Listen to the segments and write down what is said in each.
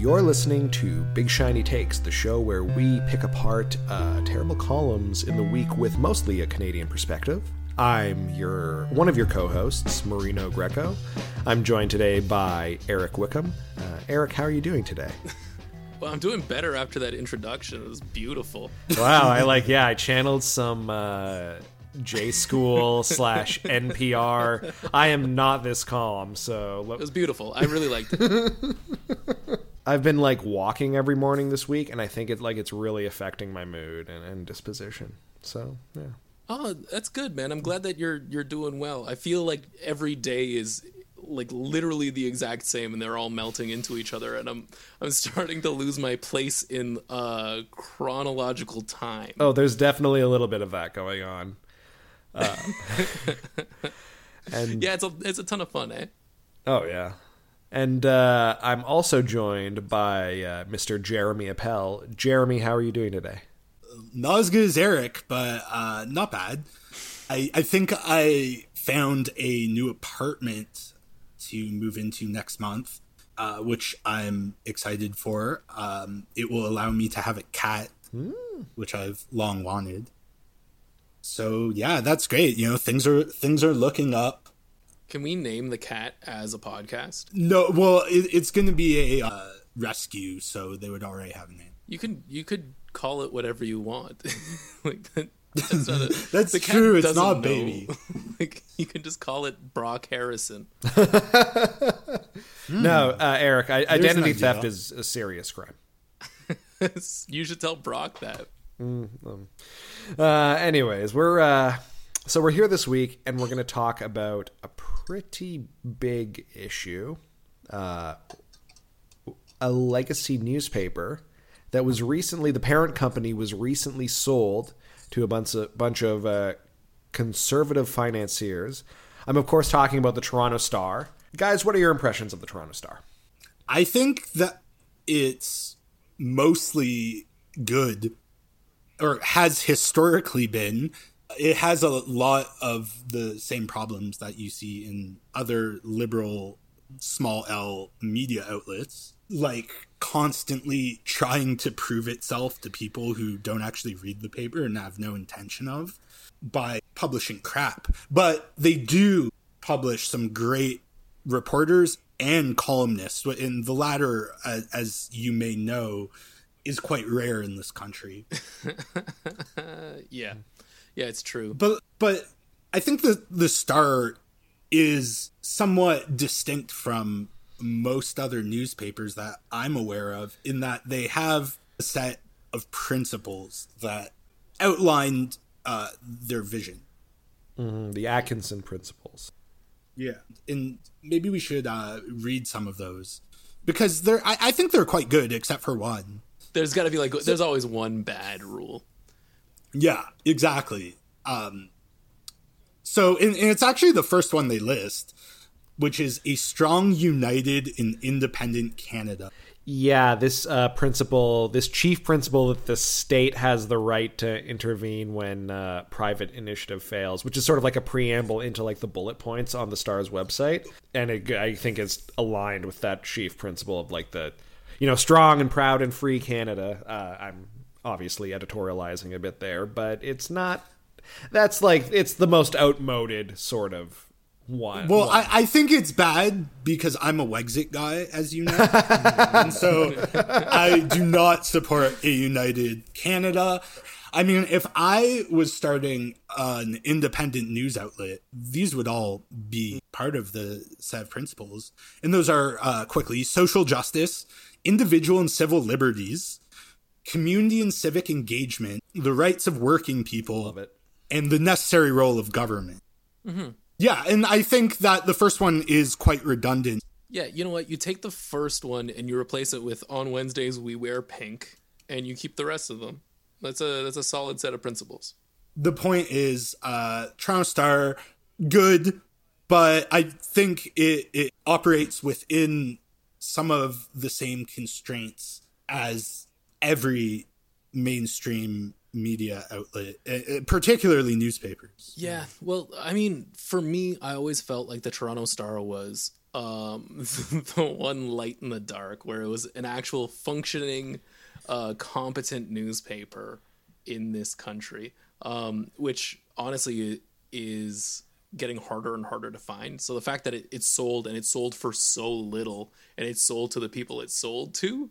You're listening to Big Shiny Takes, the show where we pick apart uh, terrible columns in the week with mostly a Canadian perspective. I'm your one of your co-hosts, Marino Greco. I'm joined today by Eric Wickham. Uh, Eric, how are you doing today? Well, I'm doing better after that introduction. It was beautiful. Wow, I like. Yeah, I channeled some uh, J School slash NPR. I am not this calm, so It was beautiful. I really liked it. I've been like walking every morning this week, and I think it like it's really affecting my mood and, and disposition. So yeah. Oh, that's good, man. I'm glad that you're you're doing well. I feel like every day is like literally the exact same and they're all melting into each other and I'm I'm starting to lose my place in uh chronological time. Oh, there's definitely a little bit of that going on. Uh, and Yeah, it's a it's a ton of fun, eh? oh yeah, and uh, I'm also joined by uh, Mr. Jeremy Appel. Jeremy, how are you doing today? not as good as Eric, but uh, not bad. I, I think I found a new apartment to move into next month, uh, which I'm excited for. Um, it will allow me to have a cat, which I've long wanted. So yeah, that's great. You know, things are things are looking up. Can we name the cat as a podcast? No, well, it, it's going to be a uh, rescue, so they would already have a name. You can you could call it whatever you want. like that, that's not a, That's the cat true, it's doesn't not know. baby. like you can just call it Brock Harrison. No, uh, Eric. I, identity theft is a serious crime. you should tell Brock that. Uh, anyways, we're uh, so we're here this week, and we're going to talk about a pretty big issue, uh, a legacy newspaper that was recently the parent company was recently sold to a bunch of bunch of uh, conservative financiers. I'm of course talking about the Toronto Star. Guys, what are your impressions of the Toronto Star? I think that it's mostly good or has historically been. It has a lot of the same problems that you see in other liberal small L media outlets, like constantly trying to prove itself to people who don't actually read the paper and have no intention of by publishing crap. But they do publish some great reporters and columnists, and the latter, as, as you may know, is quite rare in this country. Yeah, yeah, it's true. But but I think the the Star is somewhat distinct from most other newspapers that I'm aware of in that they have a set of principles that outlined uh, their vision. The Atkinson principles. Yeah, and maybe we should uh, read some of those because they're. I, I think they're quite good, except for one. There's got to be like there's always one bad rule. Yeah, exactly. Um, so, and, and it's actually the first one they list, which is a strong, united, and independent Canada. Yeah, this uh, principle, this chief principle that the state has the right to intervene when uh, private initiative fails, which is sort of like a preamble into like the bullet points on the Star's website, and it, I think it's aligned with that chief principle of like the, you know, strong and proud and free Canada. Uh, I'm obviously editorializing a bit there, but it's not. That's like it's the most outmoded sort of one. Well. I, I think it's bad because I'm a Wexit guy, as you know. and so I do not support a united Canada. I mean, if I was starting an independent news outlet, these would all be part of the set of principles. And those are uh, quickly social justice, individual and civil liberties, community and civic engagement, the rights of working people, and the necessary role of government. Yeah, and I think that the first one is quite redundant. Yeah, you know what? You take the first one and you replace it with on Wednesdays we wear pink, and you keep the rest of them. That's a that's a solid set of principles. The point is, uh, Toronto Star, good, but I think it, it operates within some of the same constraints as every mainstream media outlet, uh, uh, particularly newspapers. Yeah, well, I mean, for me, I always felt like the Toronto Star was um, the one light in the dark, where it was an actual functioning, uh, competent newspaper in this country, um, which honestly is getting harder and harder to find. So the fact that it, it's sold and it's sold for so little and it's sold to the people it sold to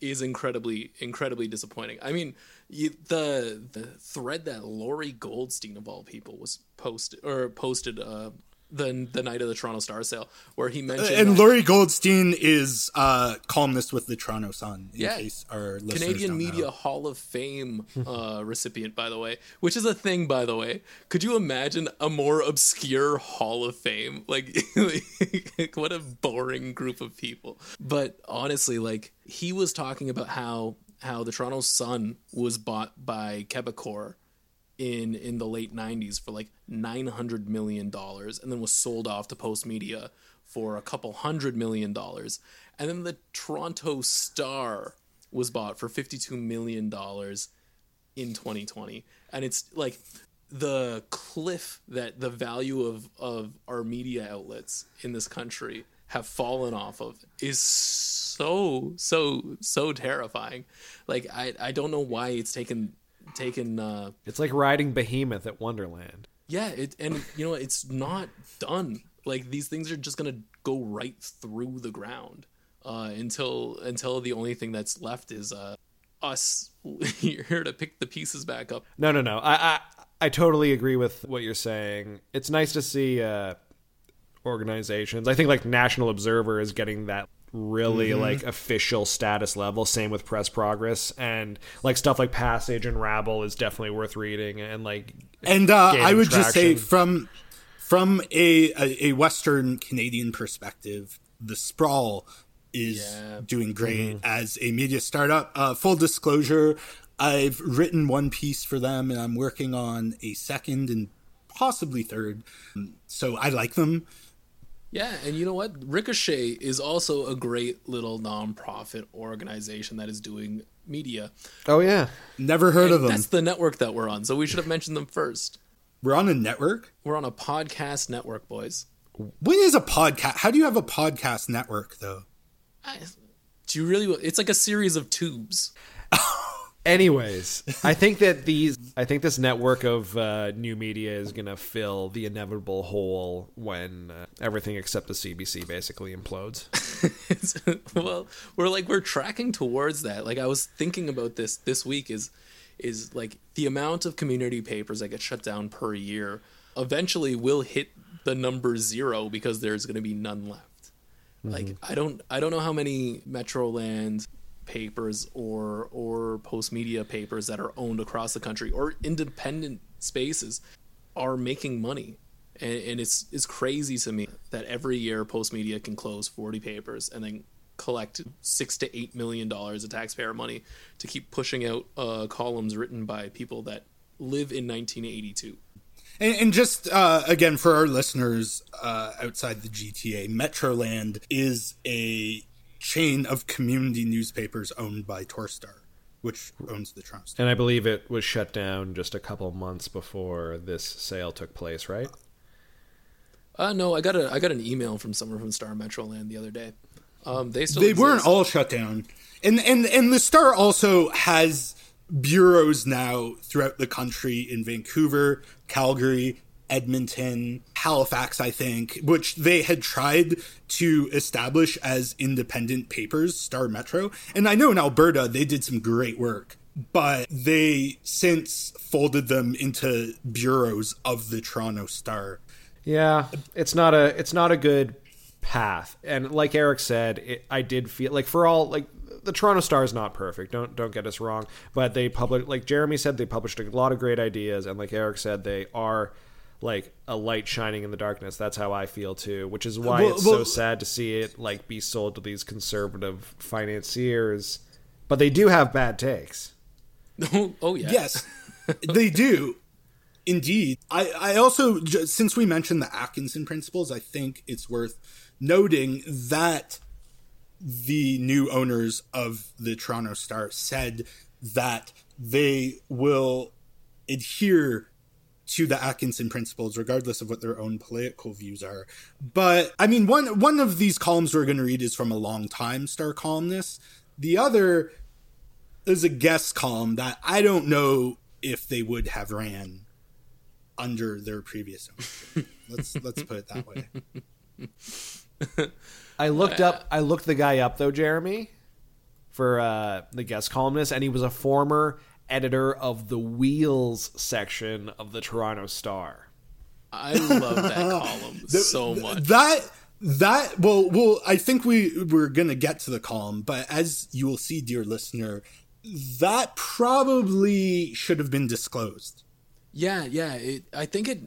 is incredibly incredibly disappointing. I mean, you, the the thread that Lorrie Goldstein of all people was posted or posted uh, the the night of the Toronto Star sale, where he mentioned and that- Lorrie Goldstein is uh, columnist with the Toronto Sun. In Yeah. case our Canadian Media know. Hall of Fame uh, recipient, by the way, which is a thing, by the way. Could you imagine a more obscure Hall of Fame? Like, like, what a boring group of people. But honestly, like he was talking about how how the Toronto Sun was bought by Quebecor in in the late 90s for like 900 million dollars and then was sold off to Post Media for a couple hundred million dollars. And then the Toronto Star was bought for 52 million dollars in 2020 and it's like the cliff that the value of of our media outlets in this country have fallen off of is so so so terrifying. Like i i don't know why it's taken taken uh It's like riding Behemoth at Wonderland. yeah it and you know it's not done like these things are just gonna go right through the ground uh until until the only thing that's left is uh us here to pick the pieces back up No, no, no. I, I, I totally agree with what you're saying. It's nice to see uh, organizations. I think like National Observer is getting that really Mm-hmm. like official status level. Same with Press Progress and like stuff like Passage and Rabble is definitely worth reading. And like, And uh, I would just say from from a, a a Western Canadian perspective, the sprawl is Yeah. doing great Mm-hmm. as a media startup. Uh, full disclosure, I've written one piece for them, and I'm working on a second and possibly third. So I like them. Yeah, and you know what? Ricochet is also a great little nonprofit organization that is doing media. oh yeah, Never heard of them. That's the network that we're on, so we should have mentioned them first. We're on a network. We're on a podcast network, boys. When is a podcast? How do you have a podcast network though? I, do you really? It's like a series of tubes. Anyways, I think that these, I think this network of uh, new media is gonna fill the inevitable hole when uh, everything except the CBC basically implodes. Well, we're like we're tracking towards that. Like I was thinking about this this week is is like the amount of community papers that get shut down per year eventually will hit the number zero because there's going to be none left. Like I don't I don't know how many Metroland papers or or post media papers that are owned across the country or independent spaces are making money. And, and it's it's crazy to me that every year post media can close 40 papers and then collect six to eight million dollars of taxpayer money to keep pushing out uh, columns written by people that live in 1982. And, and just uh, again for our listeners uh, outside the GTA, Metroland is a chain of community newspapers owned by Torstar, which owns the Toronto And I believe it was shut down just a couple months before this sale took place, right? Uh, no, I got a I got an email from someone from Star Metroland the other day. Um, they still They exist. weren't all shut down, and and and the Star also has bureaus now throughout the country in Vancouver, Calgary. Edmonton, Halifax, I think, which they had tried to establish as independent papers, Star Metro. And I know in Alberta they did some great work, but they since folded them into bureaus of the Toronto Star. Yeah, it's not a it's not a good path. And like Eric said, it, I did feel like for all like the Toronto Star is not perfect. Don't don't get us wrong, but they published like Jeremy said they published a lot of great ideas and like Eric said they are like a light shining in the darkness. That's how I feel too, which is why Well- it's well- so sad to see it like be sold to these conservative financiers. But they do have bad takes. oh, oh yeah. Yes, they do. Indeed. I, I also, ju- since we mentioned the Atkinson principles, I think it's worth noting that the new owners of the Toronto Star said that they will adhere to the Atkinson principles, regardless of what their own political views are. But I mean, one one of these columns we're going to read is from a long time star columnist. The other is a guest column that I don't know if they would have ran under their previous ownership. let's let's put it that way. I looked up. I looked the guy up though, Jeremy, for uh, the guest columnist, and he was a former editor of the Wheels section of the Toronto Star. I love that column so much. That that well well I think we we're gonna get to the column, but as you will see, dear listener, that probably should have been disclosed. Yeah, yeah. It, I think it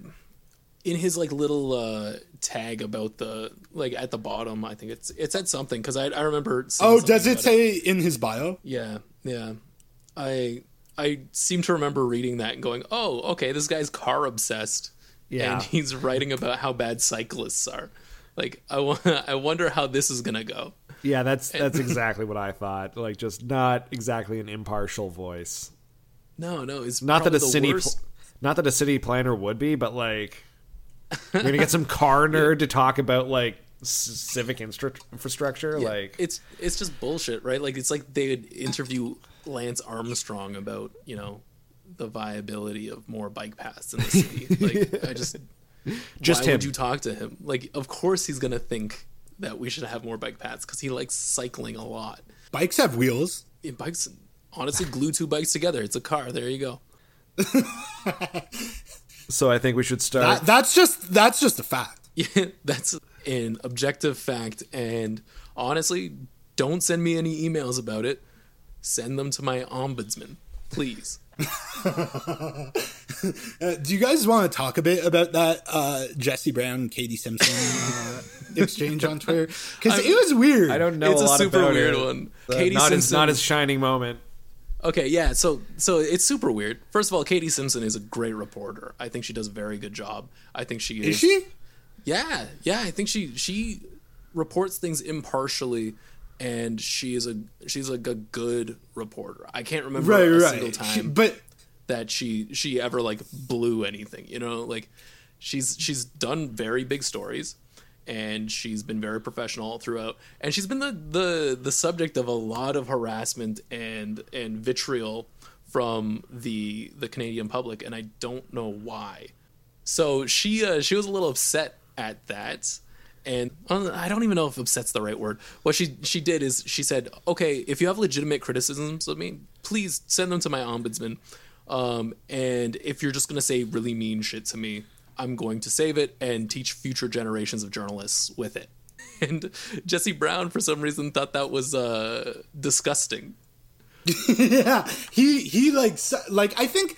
in his like little uh, tag about the like at the bottom. I think it's it said something because I I remember. seeing Oh, does it about say in his bio? Yeah, yeah. I I seem to remember reading that and going, "Oh, okay, this guy's car obsessed." Yeah. and he's writing about how bad cyclists are. Like, I wa- I wonder how this is gonna go. Yeah, that's that's exactly what I thought. Like, just not exactly an impartial voice. No, no, it's Not that a city, pl- not that a city planner would be, but like, you're gonna get some car nerd to talk about like civic infrastructure. Yeah, like, it's it's just bullshit, right? Like it's like they would interview Lance Armstrong about you know the viability of more bike paths in the city. like I just Just why him. would you talk to him? Like of course he's gonna think that we should have more bike paths because he likes cycling a lot. Bikes have wheels. Yeah, bikes honestly glue two bikes together. It's a car. There you go. so I think we should start. That, that's just that's just a fact. Yeah, that's an objective fact. And honestly, don't send me any emails about it. Send them to my ombudsman, please. Uh, do you guys want to talk a bit about that uh, Jesse Brown, Katie Simpson uh, exchange on Twitter? Because it was weird. I don't know. it's a, lot super about weird it. one. Uh, Katie not Simpson. his not his shining moment. Okay, yeah. So so it's super weird. First of all, Katie Simpson is a great reporter. I think she does a very good job. I think she is. Is she? Yeah, yeah. I think she she reports things impartially, and she is a she's like a good reporter. I can't remember Right, a right. single She- time but that she she ever like blew anything. You know, like she's she's done very big stories. And she's been very professional throughout, and she's been the, the the subject of a lot of harassment and and vitriol from the the Canadian public, and I don't know why. So she uh, she was a little upset at that, and I don't even know if upset's the right word. What she she did is she said, "Okay, if you have legitimate criticisms of me, please send them to my ombudsman. Um, and if you're just gonna say really mean shit to me, I'm going to save it and teach future generations of journalists with it." And Jesse Brown, for some reason, thought that was uh, disgusting. yeah, he he like like I think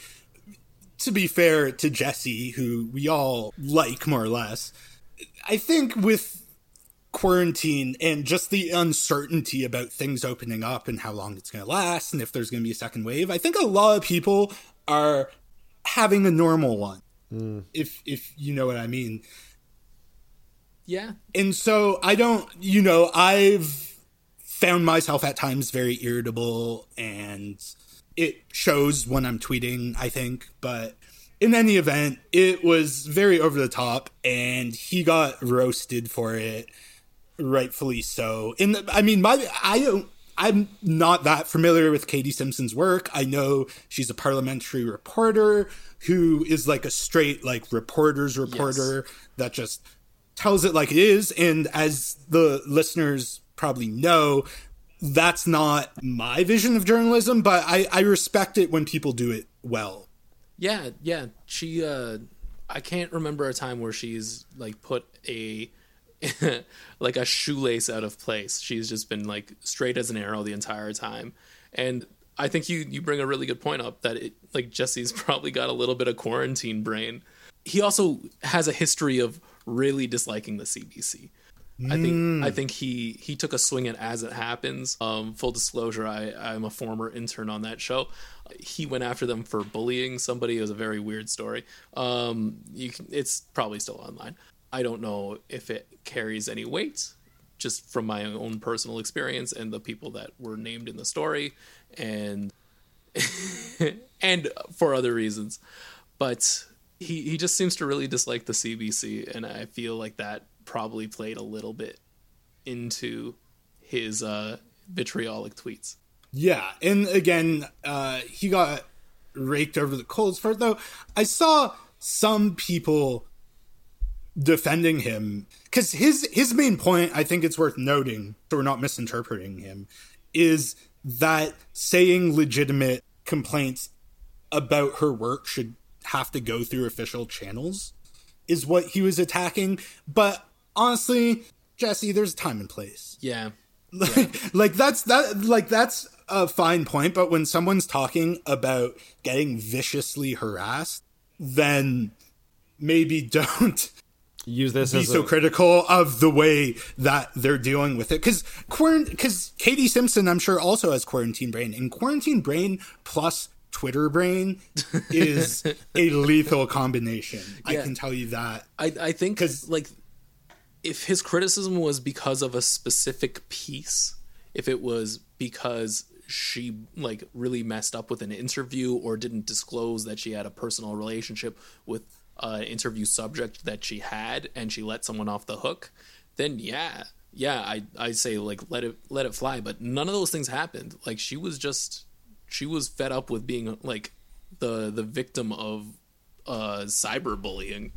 to be fair to Jesse, who we all like more or less, I think with quarantine and just the uncertainty about things opening up and how long it's going to last and if there's going to be a second wave, I think a lot of people are having a normal one. Mm. If if you know what I mean. Yeah, And so I don't, you know, I've found myself at times very irritable and it shows when I'm tweeting, I think. But in any event, it was very over the top and he got roasted for it, rightfully so. And I mean, my, I don't. I'm not that familiar with Katie Simpson's work. I know she's a parliamentary reporter who is like a straight like reporter's reporter that just tells it like it is. And as the listeners probably know, that's not my vision of journalism, but I, I respect it when people do it well. Yeah, yeah. She uh I can't remember a time where she's like put a like a shoelace out of place. She's just been like straight as an arrow the entire time. And I think you you bring a really good point up that it like Jesse's probably got a little bit of quarantine brain. He also has a history of really disliking the CBC. I think I think he he took a swing at as it happens. Um, full disclosure, I I'm a former intern on that show. He went after them for bullying somebody. It was a very weird story. Um, you can, it's probably still online. I don't know if it carries any weight, just from my own personal experience and the people that were named in the story, and and for other reasons. But He he just seems to really dislike the CBC, and I feel like that probably played a little bit into his uh, vitriolic tweets. Yeah, and again, uh, he got raked over the coals for it. Though I saw some people defending him because his his main point, I think it's worth noting, so we're not misinterpreting him, is that saying legitimate complaints about her work should have to go through official channels is what he was attacking. But honestly, Jesse, there's a time and place. Yeah. Like, like that's that like that's a fine point, but when someone's talking about getting viciously harassed, then maybe don't Use this be as so a, critical of the way that they're dealing with it. Because because Katie Simpson, I'm sure, also has quarantine brain, and quarantine brain plus Twitter brain is a lethal combination. I can tell you that. I I think because like if his criticism was because of a specific piece, if it was because she like really messed up with an interview or didn't disclose that she had a personal relationship with an interview subject that she had and she let someone off the hook, then yeah, yeah, I I say like let it let it fly. But none of those things happened. Like she was just she was fed up with being like the the victim of uh cyberbullying,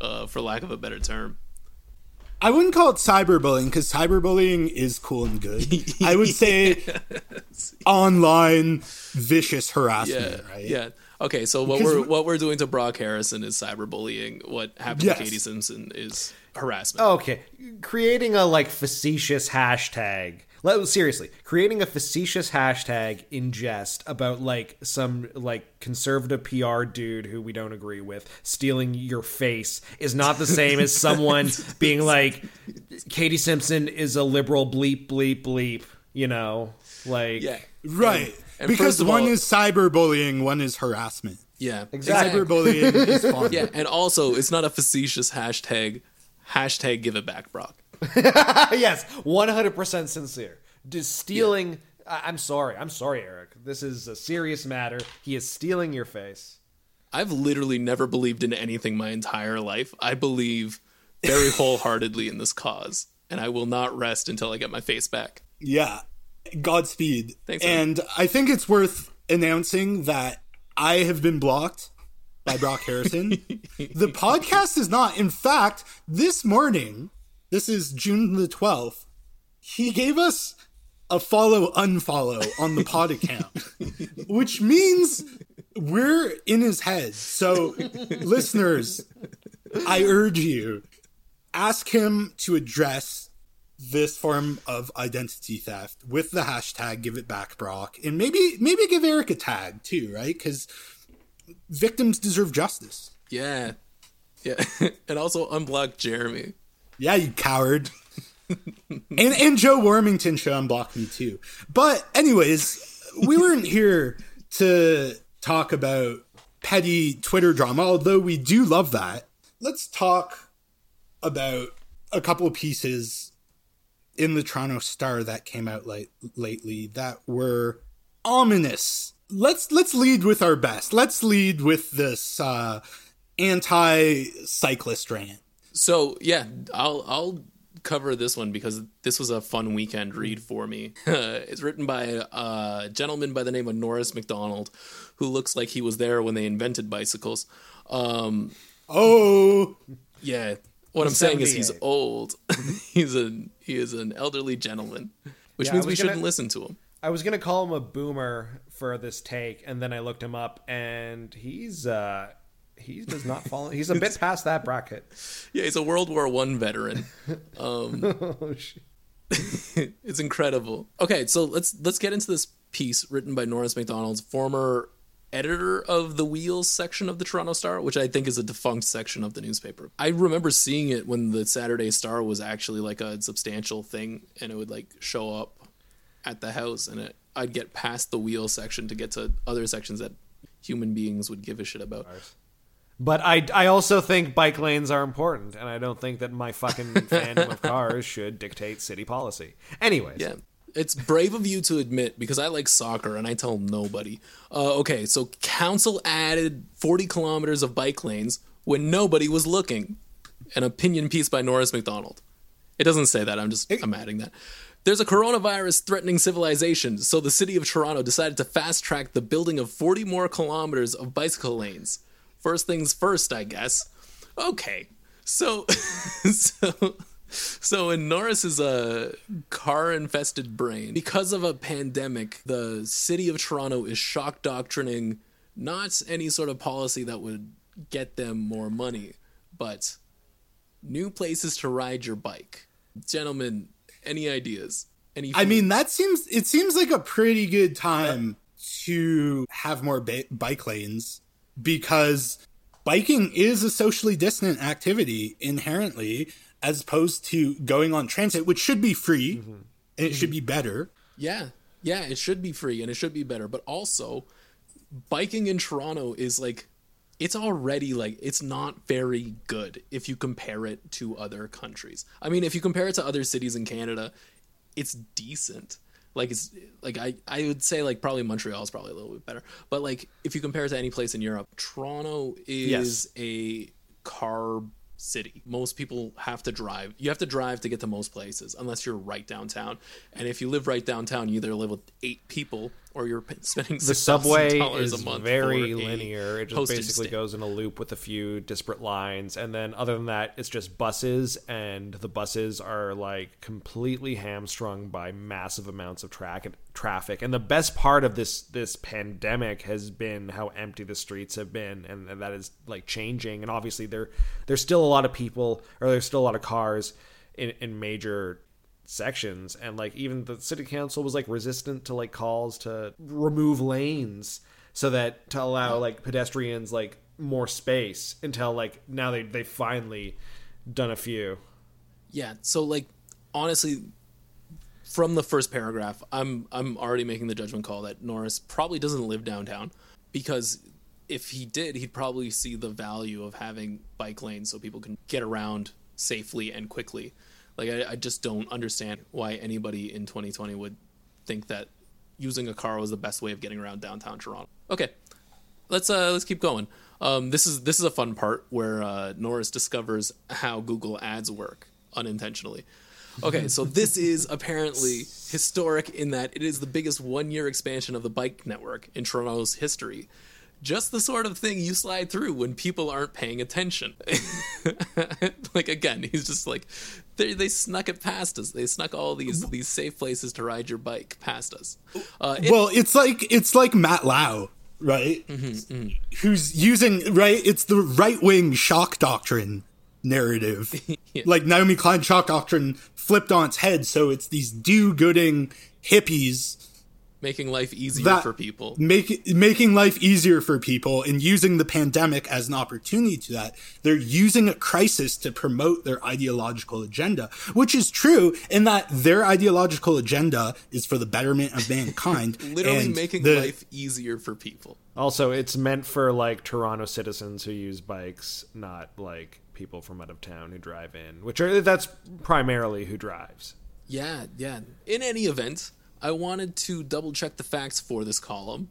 uh, for lack of a better term. I wouldn't call it cyberbullying because cyberbullying is cool and good. I would say online vicious Yeah, harassment, right? yeah. Okay, so what Because we're we- what we're doing to Brock Harrison is cyberbullying. What happened Yes. to Katie Simpson is harassment. Okay, creating a like facetious hashtag. Let, seriously, creating a facetious hashtag in jest about like some like conservative PR dude who we don't agree with stealing your face is not the same as someone being like Katie Simpson is a liberal bleep bleep bleep, you know? Like Yeah, Right. And- and because first one all- is cyberbullying, one is harassment. yeah, Exactly. Cyberbullying is fun. Yeah, and also it's not a facetious hashtag. Hashtag give it back, Brock. yes, 100% sincere. Just stealing I- I'm sorry. I'm sorry, Eric. This is a serious matter. He is stealing your face. I've literally never believed in anything my entire life. I believe very wholeheartedly in this cause, and I will not rest until I get my face back. Yeah. Godspeed. Thanks, and I think it's worth announcing that I have been blocked by Brock Harrison. the podcast is not. In fact, this morning, this is June the 12th, he gave us a follow unfollow on the pod account, which means we're in his head. So, listeners, I urge you ask him to address this form of identity theft with the hashtag give it back brock and maybe maybe give eric a tag too right? Because victims deserve justice. Yeah, yeah, and also unblock Jeremy. Yeah you coward and and joe warmington should unblock me too but anyways we weren't here to talk about petty twitter drama although we do love that let's talk about a couple of pieces in the Toronto Star that came out late, lately that were ominous. Let's let's lead with our best. Let's lead with this uh, anti-cyclist rant. So yeah, I'll I'll cover this one because this was a fun weekend read for me. it's written by a gentleman by the name of Norris McDonald, who looks like he was there when they invented bicycles. Um, Oh, yeah, what I'm saying is he's old. he's a he is an elderly gentleman, which Yeah, means we gonna- shouldn't listen to him. I was gonna call him a boomer for this take, and then I looked him up, and he's uh he does not fall. He's a bit past that bracket. Yeah, he's a World War One veteran. Um, oh, it's incredible. Okay, so let's let's get into this piece written by Norris McDonald's former editor of the Wheels section of the Toronto Star, which I think is a defunct section of the newspaper. I remember seeing it when the Saturday Star was actually like a substantial thing, and it would like show up at the house, and it, I'd get past the Wheels section to get to other sections that human beings would give a shit about. But I, I also think bike lanes are important, and I don't think that my fucking fandom of cars should dictate city policy. Anyways, Yeah. it's brave of you to admit because I like soccer and I tell nobody. Uh, okay, so council added 40 kilometers of bike lanes when nobody was looking. An opinion piece by Norris McDonald. It doesn't say that. I'm just I'm adding that. There's a coronavirus threatening civilization, so the city of Toronto decided to fast track the building of 40 more kilometers of bicycle lanes. First things first, I guess. Okay, so so so in Norris's uh, car-infested brain, because of a pandemic, the city of Toronto is shock doctrining not any sort of policy that would get them more money, but new places to ride your bike. Gentlemen, any ideas? Any I mean, that seems it seems like a pretty good time to have more ba- bike lanes because biking is a socially distant activity inherently as opposed to going on transit which should be free Mm-hmm. and it should be better. Yeah, yeah, it should be free and it should be better. But also, biking in Toronto is like, it's already like, it's not very good if you compare it to other countries. I mean, if you compare it to other cities in Canada, it's decent. Like it's like I I would say like probably Montreal is probably a little bit better, but like if you compare it to any place in Europe, Toronto is Yes. a car city. Most people have to drive. You have to drive to get to most places unless you're right downtown. And if you live right downtown, you either live with eight people or you're spending the subway is a month. very linear. It just basically stamp. goes in a loop with a few disparate lines, and then other than that, it's just buses, and the buses are like completely hamstrung by massive amounts of track and traffic. And the best part of this this pandemic has been how empty the streets have been, and, and that is like changing. And obviously, there there's still a lot of people, or there's still a lot of cars in, in major sections and like even the city council was like resistant to like calls to remove lanes so that to allow like pedestrians like more space until like now they they finally done a few Yeah. So like honestly from the first paragraph, I'm I'm already making the judgment call that Norris probably doesn't live downtown because if he did, he'd probably see the value of having bike lanes so people can get around safely and quickly. Like I, I just don't understand why anybody in 2020 would think that using a car was the best way of getting around downtown Toronto. Okay, let's uh let's keep going. Um, this is this is a fun part where uh, Norris discovers how Google Ads work unintentionally. Okay, so this is apparently historic in that it is the biggest one-year expansion of the bike network in Toronto's history. Just the sort of thing you slide through when people aren't paying attention. like again, he's just like they they snuck it past us. They snuck all these these safe places to ride your bike past us. Uh, it- Well, it's like it's like Matt Lau, right? Mm-hmm, Who's using right? It's the right wing shock doctrine narrative. Like Naomi Klein shock doctrine flipped on its head, so it's these do-gooding hippies making life easier that for people. make, making life easier for people and using the pandemic as an opportunity to that. They're using a crisis to promote their ideological agenda, which is true in that their ideological agenda is for the betterment of mankind. Literally and making the- life easier for people. also it's meant for like toronto citizens who use bikes not like people from out of town who drive in which are that's primarily who drives Yeah, yeah. In any event, I wanted to double check the facts for this column.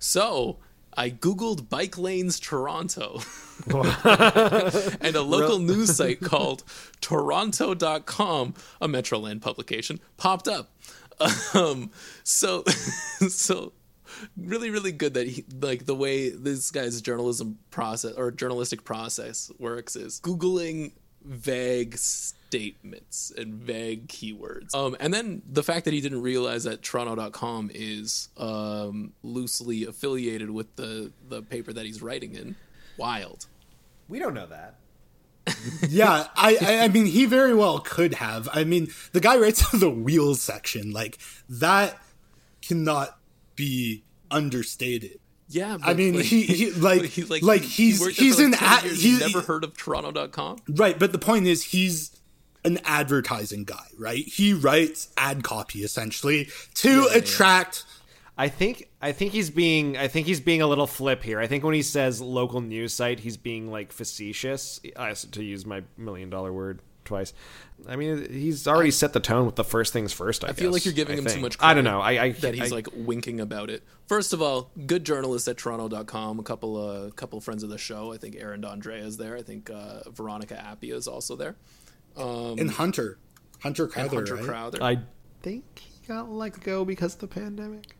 So I Googled Bike Lanes Toronto. and a local news site called Toronto.com, a Metroland publication, popped up. Um, so, so really, really good that he, like the way this guy's journalism process or journalistic process works is Googling vague statements and vague keywords. Um, and then the fact that he didn't realize that Toronto.com is um, loosely affiliated with the, the paper that he's writing in. Wild. we don't know that yeah, I, I I mean he very well could have. I mean the guy writes the wheels section like that cannot be understated. Yeah, I mean, he- he- like- he- like, he- he he's- worked there he's for, an ad- years, he's- never heard of Toronto.com. Right, but the point is he's an advertising guy, right? He writes ad copy essentially to yeah. attract I think I think he's being I think he's being a little flip here. I think when he says local news site, he's being like facetious, uh, to use my million dollar word. Twice. I mean, he's already set the tone with the first things first. I, I feel like you're giving I him too think. much. I don't know. I, I that he's I- like winking about it. First of all, good journalist at Toronto.com. A couple of uh, couple of friends of the show. I think Aaron D'Andrea is there. I think uh, Veronica Appia is also there. and Hunter, Hunter And Hunter right? Crowther. I think he got let go because of the pandemic.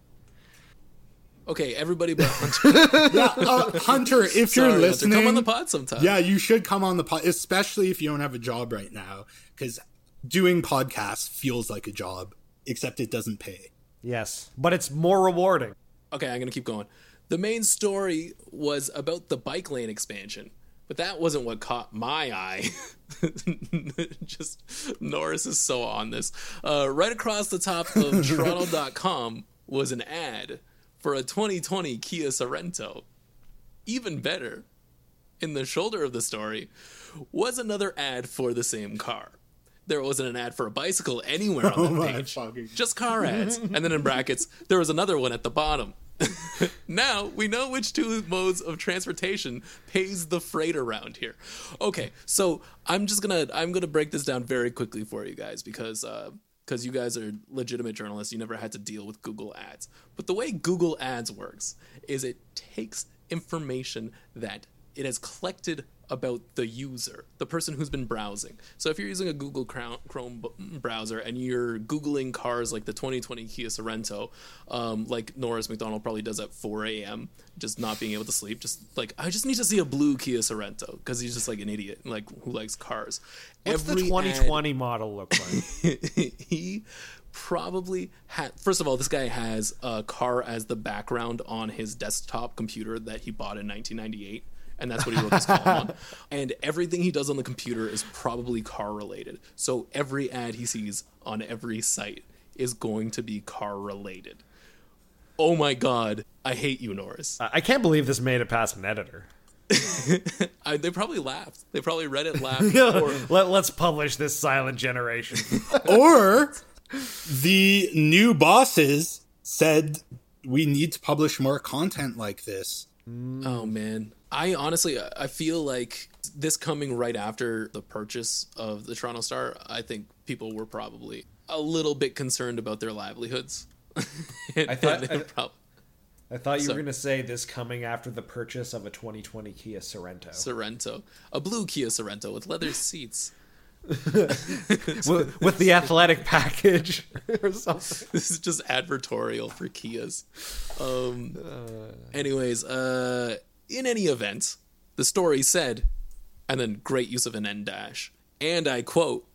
Okay, everybody but Hunter. Yeah, uh, Hunter, if Sorry, you're Hunter, listening, come on the pod sometime. yeah, you should come on the pod, especially if you don't have a job right now, because doing podcasts feels like a job, except it doesn't pay. Yes, but it's more rewarding. Okay, I'm gonna keep going. The main story was about the bike lane expansion, but that wasn't what caught my eye. Just Norris is so on this. Uh, right across the top of Toronto.com was an ad for a 2020 Kia Sorento. Even better, in the shoulder of the story was another ad for the same car. There wasn't an ad for a bicycle anywhere on Oh that page. fucking- Just car ads. and then in brackets, there was another one at the bottom. now we know which two modes of transportation pays the freight around here. Okay, so I'm just gonna I'm gonna break this down very quickly for you guys because uh, because you guys are legitimate journalists. You never had to deal with Google Ads. But the way Google Ads works is it takes information that it has collected about the user, the person who's been browsing. So if you're using a Google Chrome Chrome browser and you're Googling cars like the 2020 Kia Sorento, um, like Norris McDonald probably does at 4 a.m., just not being able to sleep, just like, I just need to see a blue Kia Sorento because he's just like an idiot, like who likes cars. What's the Every ad- 2020 model look like? he probably had first of all this guy has a car as the background on his desktop computer that he bought in 1998 and that's what he wrote this column on and everything he does on the computer is probably car related so every ad he sees on every site is going to be car related oh my god i hate you norris I I can't believe this made it past an editor. I, they probably laughed they probably read it laughed or Let, let's publish this silent generation. or the new bosses said we need to publish more content like this. Oh man, I honestly I feel like this coming right after the purchase of the Toronto Star. I think people were probably a little bit concerned about their livelihoods. I thought- I- prob- I thought you So- were going to say this coming after the purchase of a 2020 Kia Sorento. Sorento, a blue Kia Sorento with leather seats. with, with the athletic package or something. This is just advertorial for Kias. Um, anyways, uh, in any event, the story said, and then great use of an N dash, and I quote,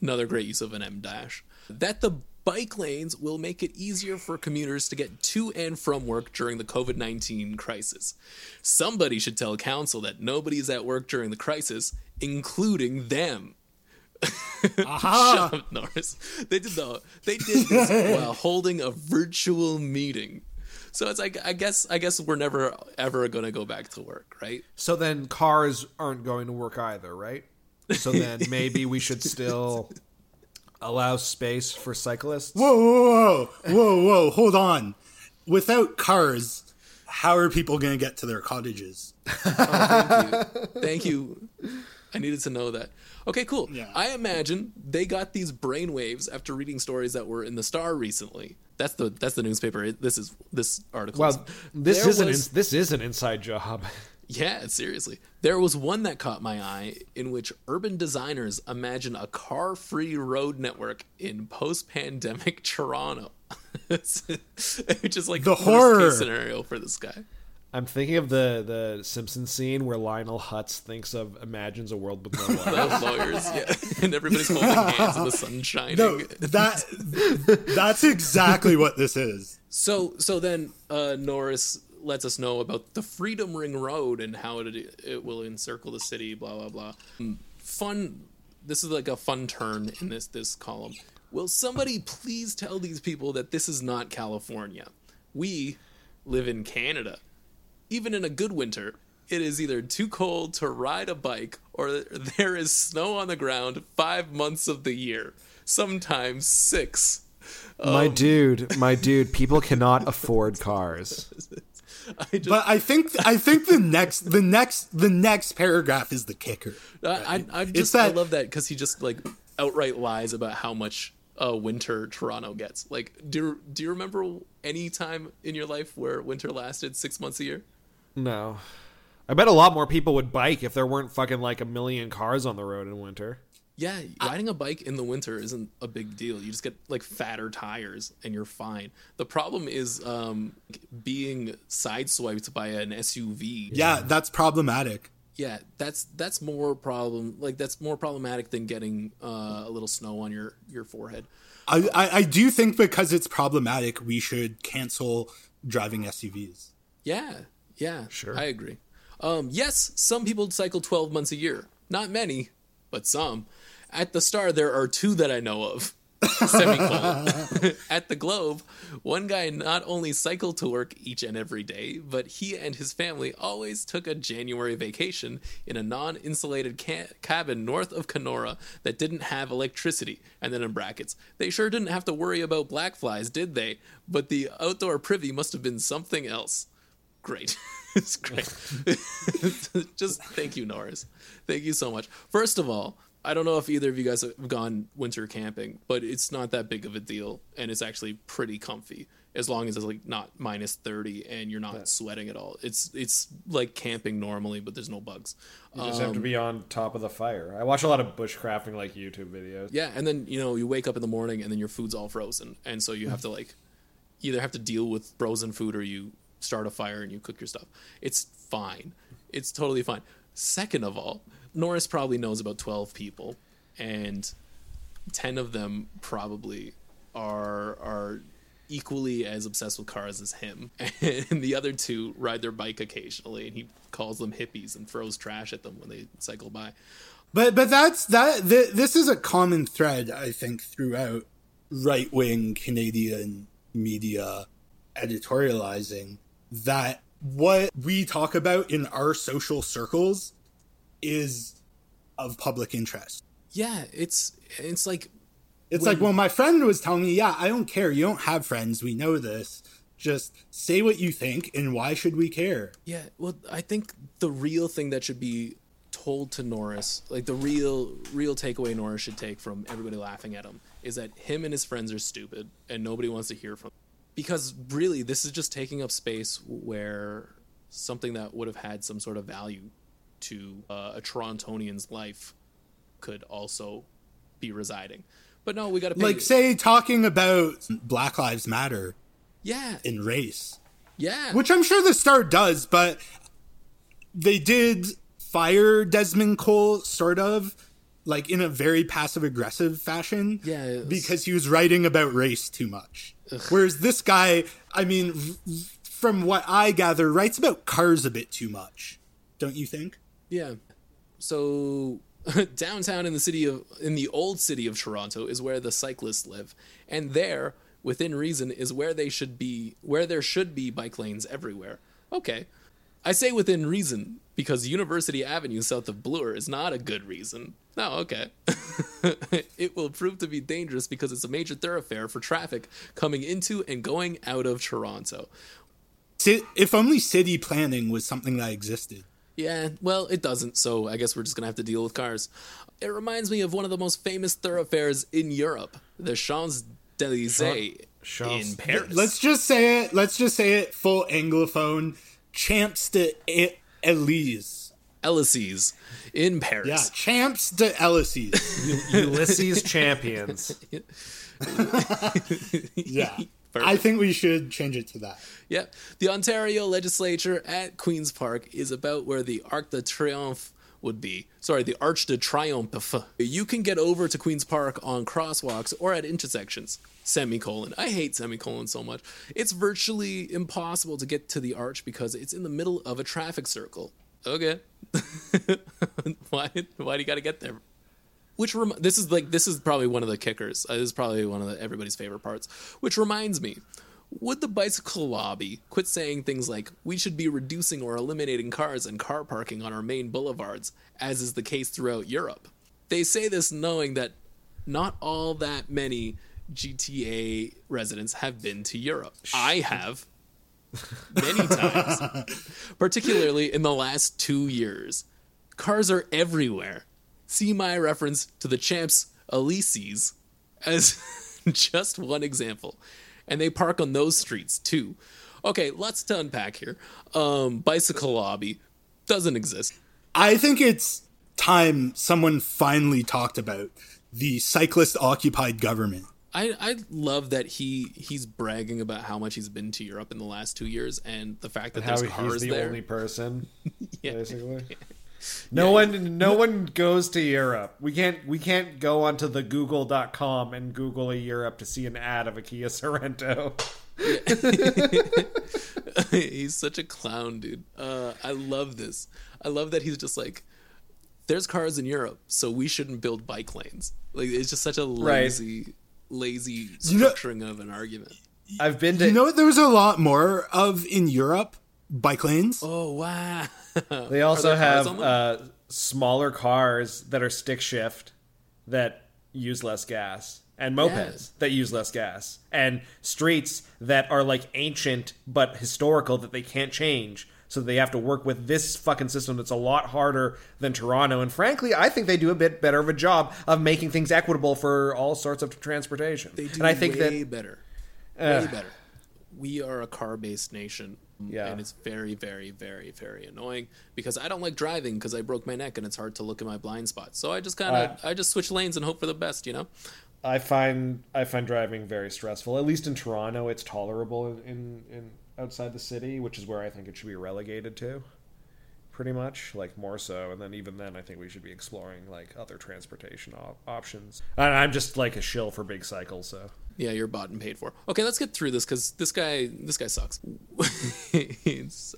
another great use of an M dash, that the bike lanes will make it easier for commuters to get to and from work during the COVID 19 crisis. Somebody should tell council that nobody's at work during the crisis, including them. Shut up, Norris. They did the they did this while holding a virtual meeting. So it's like I guess I guess we're never ever gonna go back to work, right? So then cars aren't going to work either, right? So then maybe we should still allow space for cyclists. Whoa, whoa, whoa, whoa, whoa, hold on. Without cars, how are people going to get to their cottages? Oh, thank you. I needed to know that. Okay, cool. Yeah. I imagine they got these brainwaves after reading stories that were in the Star recently. That's the that's the newspaper. It- This is this article. Well, this There is was- this is an inside job. Yeah, seriously. There was one that caught my eye in which urban designers imagine a car free road network in post pandemic Toronto. it's it's just like The worst horror. case scenario for this guy. I'm thinking of the the Simpsons scene where Lionel Hutz thinks of imagines a world with no lawyers. Lawyers, yeah. And everybody's holding hands and the sun's shining. No, that that's exactly what this is. So so then uh, Norris lets us know about the Freedom Ring Road and how it it will encircle the city. Blah blah blah. Mm, Fun. This is like a fun turn in this this column. Will somebody please tell these people that this is not California? We live in Canada. Even in a good winter, it is either too cold to ride a bike or there is snow on the ground five months of the year, sometimes six. my dude, my dude, people cannot afford cars. I just, But I think I think the next the next the next paragraph is the kicker. I, I, I It's just I love that because he just like outright lies about how much uh, winter Toronto gets. Like, do do you remember any time in your life where winter lasted six months a year? No. I bet a lot more people would bike if there weren't fucking like a million cars on the road in winter. Yeah, riding a bike in the winter isn't a big deal. You just get like fatter tires and you're fine. The problem is um, being sideswiped by an SUV. Yeah, that's problematic. yeah, that's that's more problem. Like that's more problematic than getting uh, a little snow on your your forehead. I, I I do think because it's problematic, we should cancel driving SUVs. Yeah, yeah, Sure. I agree. Um, yes, some people cycle 12 months a year. Not many, but some. At the Star, there are two that I know of. At the Globe, one guy not only cycled to work each and every day, but he and his family always took a January vacation in a non insulated ca- cabin north of Kenora that didn't have electricity. And then in brackets, they sure didn't have to worry about black flies, did they? But the outdoor privy must have been something else. Great. it's great. Just thank you, Norris. Thank you so much. First of all, I don't know if either of you guys have gone winter camping, but it's not that big of a deal, and it's actually pretty comfy as long as it's like not minus thirty and you're not sweating at all. It's it's like camping normally, but there's no bugs. You just have to be um, on top of the fire. I watch a lot of bushcrafting like YouTube videos. Yeah, and then you know you wake up in the morning and then your food's all frozen, and so you have to like either have to deal with frozen food or you start a fire and you cook your stuff. It's fine. It's totally fine. Second of all, Norris probably knows about twelve people, and ten of them probably are are equally as obsessed with cars as him, and the other two ride their bike occasionally, and he calls them hippies and throws trash at them when they cycle by. But but that's that. Th- this is a common thread I think throughout right wing Canadian media editorializing that what we talk about in our social circles is of public interest. Yeah, it's it's like It's When- like, well, my friend was telling me, yeah, I don't care. You don't have friends. We know this. Just say what you think, and why should we care? Yeah, well, I think the real thing that should be told to Norris, like the real real takeaway Norris should take from everybody laughing at him, is that him and his friends are stupid and nobody wants to hear from. Them. Because really, this is just taking up space where something that would have had some sort of value to uh, a Torontonian's life could also be residing. But no, we got to pay. Like, say, talking about Black Lives Matter yeah, in race, yeah, which I'm sure the Star does, but they did fire Desmond Cole sort of like in a very passive aggressive fashion. Yeah, was- because he was writing about race too much. Whereas this guy, I mean, from what I gather, writes about cars a bit too much. Don't you think? Yeah. So downtown in the city of in the old city of Toronto is where the cyclists live. And there, within reason, is where they should be where there should be bike lanes everywhere. Okay. I say within reason because University Avenue south of Bloor is not a good reason. No, okay. it will prove to be dangerous because it's a major thoroughfare for traffic coming into and going out of Toronto. If only city planning was something that existed. Yeah, well, it doesn't, so I guess we're just gonna have to deal with cars. It reminds me of one of the most famous thoroughfares in Europe, the Champs Elysees Champs- in Paris. Let's just say it. Let's just say it full anglophone. Champs de Elise. Elysees in Paris. Yeah, champs de Elysees. Ulysses champions. Yeah. Perfect. I think we should change it to that. Yeah, the Ontario legislature at Queen's Park is about where the Arc de Triomphe would be. Sorry, the Arch de Triomphe. You can get over to Queen's Park on crosswalks or at intersections. Semicolon. I hate semicolon so much. It's virtually impossible to get to the arch because it's in the middle of a traffic circle. Okay. why? Why do you got to get there? Which rem- this is like this is probably one of the kickers. Uh, this is probably one of the, everybody's favorite parts. Which reminds me, would the bicycle lobby quit saying things like we should be reducing or eliminating cars and car parking on our main boulevards, as is the case throughout Europe? They say this knowing that not all that many GTA residents have been to Europe. I have. many times, particularly in the last two years. Cars are everywhere. See my reference to the champs Elysees as just one example. And they park on those streets too. Okay, lots to unpack here. Um, bicycle lobby doesn't exist. I think it's time someone finally talked about the cyclist occupied government. I, I love that he he's bragging about how much he's been to Europe in the last two years and the fact that How there's cars he's the there. only person, Yeah. basically. No one, no one goes to Europe. We can't, we can't go onto the Google.com and Google a Europe to see an ad of a Kia Sorento. he's such a clown, dude. Uh, I love this. I love that he's just like, there's cars in Europe, so we shouldn't build bike lanes. Like it's just such a lazy, lazy You know- structuring of an argument. I've been to. You know what there's a lot more of in Europe? Bike lanes. Oh wow! They also have uh, smaller cars that are stick shift that use less gas, and mopeds Yes. that use less gas, and streets that are like ancient but historical that they can't change. So they have to work with this fucking system that's a lot harder than Toronto. And frankly, I think they do a bit better of a job of making things equitable for all sorts of transportation. They do and I think way that better, way better. We are a car-based nation, Yeah. and it's very, very, very, very annoying because I don't like driving because I broke my neck and it's hard to look at my blind spots. So I just kind of uh, I just switch lanes and hope for the best, you know. I find I find driving very stressful. At least in Toronto, it's tolerable in, in, in outside the city, which is where I think it should be relegated to. Pretty much, like more so, and then even then, I think we should be exploring like other transportation op- options. And I'm just like a shill for big cycles, so Yeah, you're bought and paid for. Okay, let's get through this because this guy, this guy sucks.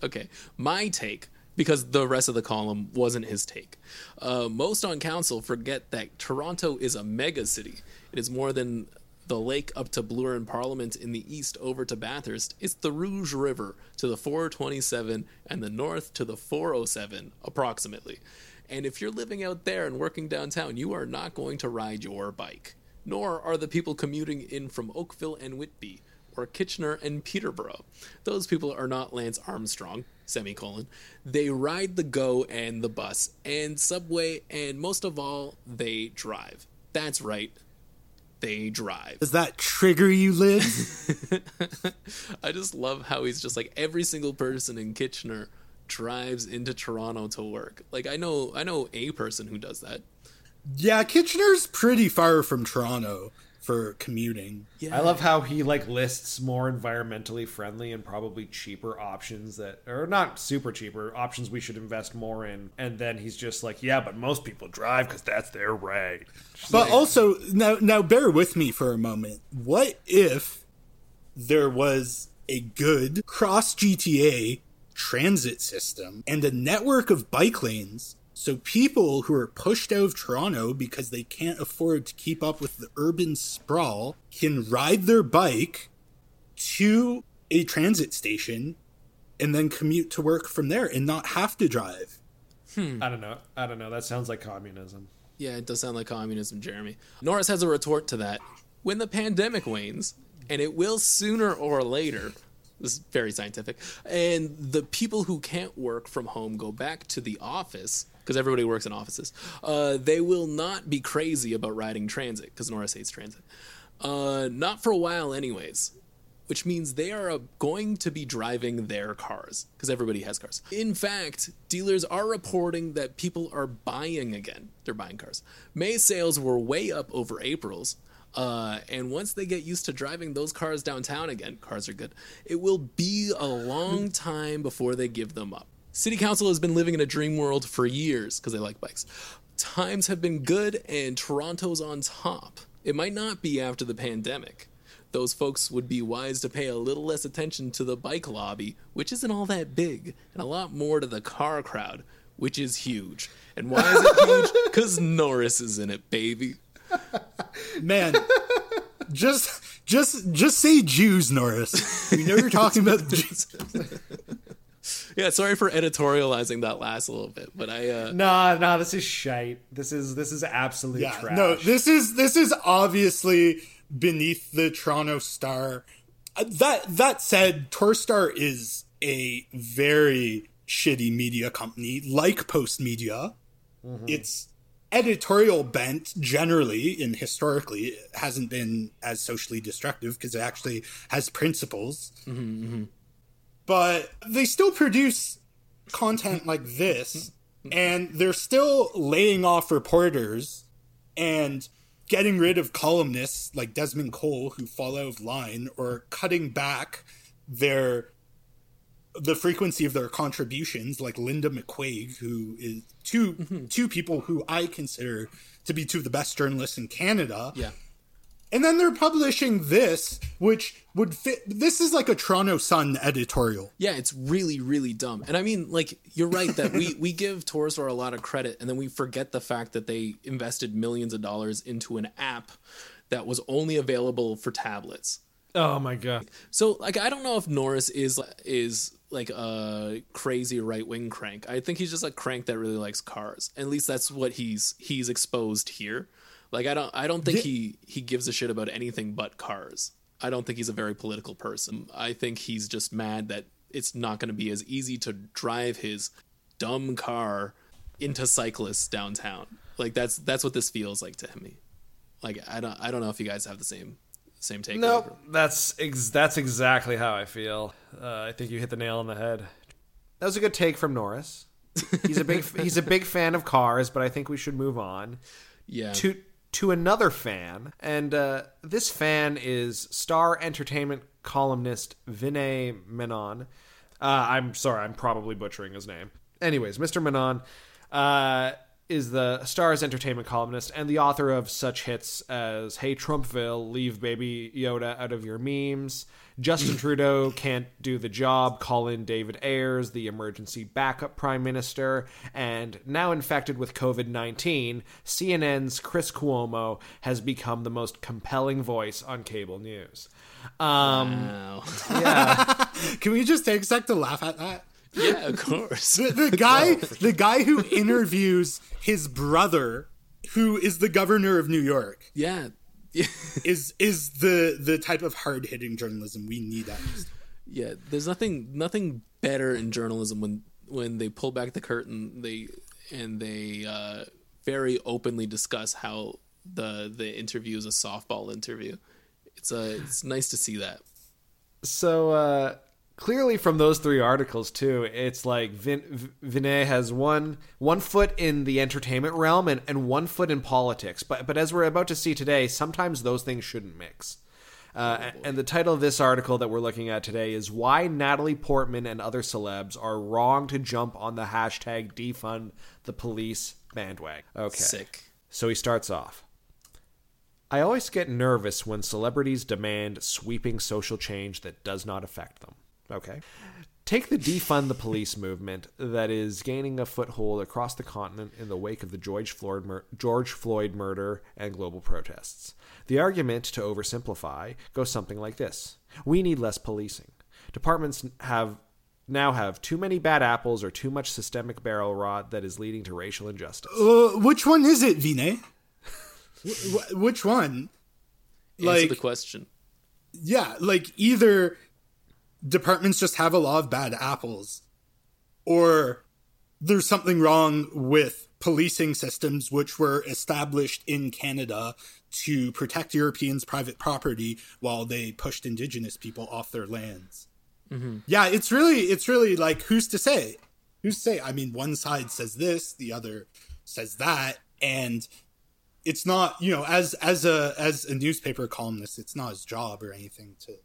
Okay, my take because the rest of the column wasn't his take. Uh, most on council forget that Toronto is a mega city. It is more than the lake up to Bloor and Parliament in the east over to Bathurst. It's the Rouge River to the 427 and the north to the 407, approximately. And if you're living out there and working downtown, you are not going to ride your bike nor are the people commuting in from Oakville and Whitby or Kitchener and Peterborough. Those people are not Lance Armstrong, semicolon. They ride the go and the bus and subway and most of all, they drive. That's right. They drive. Does that trigger you, Liz? I just love how he's just like every single person in Kitchener drives into Toronto to work. Like I know I know a person who does that. Yeah, Kitchener's pretty far from Toronto for commuting. Yeah. I love how he like lists more environmentally friendly and probably cheaper options that are not super cheaper options we should invest more in. And then he's just like, yeah, but most people drive because that's their right. But also, now now bear with me for a moment. What if there was a good cross GTA transit system and a network of bike lanes so people who are pushed out of Toronto because they can't afford to keep up with the urban sprawl can ride their bike to a transit station and then commute to work from there and not have to drive. Hmm. I don't know. I don't know. That sounds like communism. Yeah, it does sound like communism, Jeremy. Norris has a retort to that. When the pandemic wanes, and it will sooner or later, this is very scientific, and the people who can't work from home go back to the office, because everybody works in offices, uh, they will not be crazy about riding transit, because Norris hates transit. Uh, not for a while, anyways which means they are uh, going to be driving their cars because everybody has cars. In fact, dealers are reporting that people are buying again. They're buying cars. May sales were way up over April's. Uh, and once they get used to driving those cars downtown again, cars are good, it will be a long time before they give them up. City Council has been living in a dream world for years because they like bikes. Times have been good and Toronto's on top. It might not be after the pandemic those folks would be wise to pay a little less attention to the bike lobby, which isn't all that big, and a lot more to the car crowd, which is huge. And why is it huge? Because Norris is in it, baby. Man, just just just say Jews, Norris. We know you're talking about Jews. Yeah, sorry for editorializing that last little bit, but I uh Nah, nah. This is shite. This is this is absolute Yeah, trash. no, this is this is obviously beneath the Toronto Star. Uh, that that said, Torstar is a very shitty media company, like Post Media. Mm-hmm. Its editorial bent, generally and historically, hasn't been as socially destructive because it actually has principles. Mm-hmm, mm-hmm. But they still produce content like this, and they're still laying off reporters and getting rid of columnists like Desmond Cole who fall out of line or cutting back their the frequency of their contributions like Linda McQuaig who is 2 mm-hmm. two people who I consider to be two of the best journalists in Canada Yeah. And then they're publishing this which would fit this is like a Toronto Sun editorial Yeah, it's really, really dumb. And I mean, like, you're right that we, we give Torstar a lot of credit and then we forget the fact that they invested millions of dollars into an app that was only available for tablets. Oh my god. So, like, I don't know if Norris is is like a crazy right wing crank. I think he's just a crank that really likes cars. At least that's what he's he's exposed here. Like, I don't I don't think he he gives a shit about anything but cars. I don't think he's a very political person. I think he's just mad that it's not going to be as easy to drive his dumb car into cyclists downtown. Like that's that's what this feels like to me. Like I don't I don't know if you guys have the same same take. Nope, that's ex- that's exactly how I feel. Uh, I think you hit the nail on the head. That was a good take from Norris. He's a big he's a big fan of cars, but I think we should move on Yeah. to to another fan, and uh, this fan is Star Entertainment columnist Vinay Menon. Uh, I'm sorry, I'm probably butchering his name. Anyways, Mr. Menon uh, is the Star's entertainment columnist and the author of such hits as "Hey Trumpville," "Leave Baby Yoda out of your memes," "Justin Trudeau can't do the job," "Call in David Ayers," the emergency backup prime minister, and now infected with COVID nineteen, CNN's Chris Cuomo has become the most compelling voice on cable news. Um, Wow. can we just take a sec to laugh at that yeah, of course. the, the guy the guy who interviews his brother who is the governor of New York yeah. is is the the type of hard-hitting journalism we need at least. Yeah, there's nothing nothing better in journalism when when they pull back the curtain they and they uh, very openly discuss how the the interview is a softball interview. It's a it's nice to see that. So uh, clearly, from those three articles too, it's like Vin- Vinay has one one foot in the entertainment realm and, and one foot in politics. But but as we're about to see today, sometimes those things shouldn't mix. Uh, and the title of this article that we're looking at today is Why Natalie Portman and Other Celebs Are Wrong to Jump on the Hashtag Defund the Police Bandwagon. Okay. Sick. So he starts off. I always get nervous when celebrities demand sweeping social change that does not affect them. Okay. Take the defund the police movement that is gaining a foothold across the continent in the wake of the George Floyd, mur- George Floyd murder and global protests. The argument, to oversimplify, goes something like this We need less policing. Departments have now have too many bad apples or too much systemic barrel rot that is leading to racial injustice. Uh, which one is it, Vinay? Wh- wh- which one? Answer Like the question. yeah, like either departments just have a lot of bad apples or there's something wrong with policing systems which were established in Canada to protect Europeans' private property while they pushed indigenous people off their lands. Mm-hmm. Yeah, it's really it's really like who's to say? Who's to say? I mean, one side says this, the other says that, and it's not, you know, as as a as a newspaper columnist, it's not his job or anything to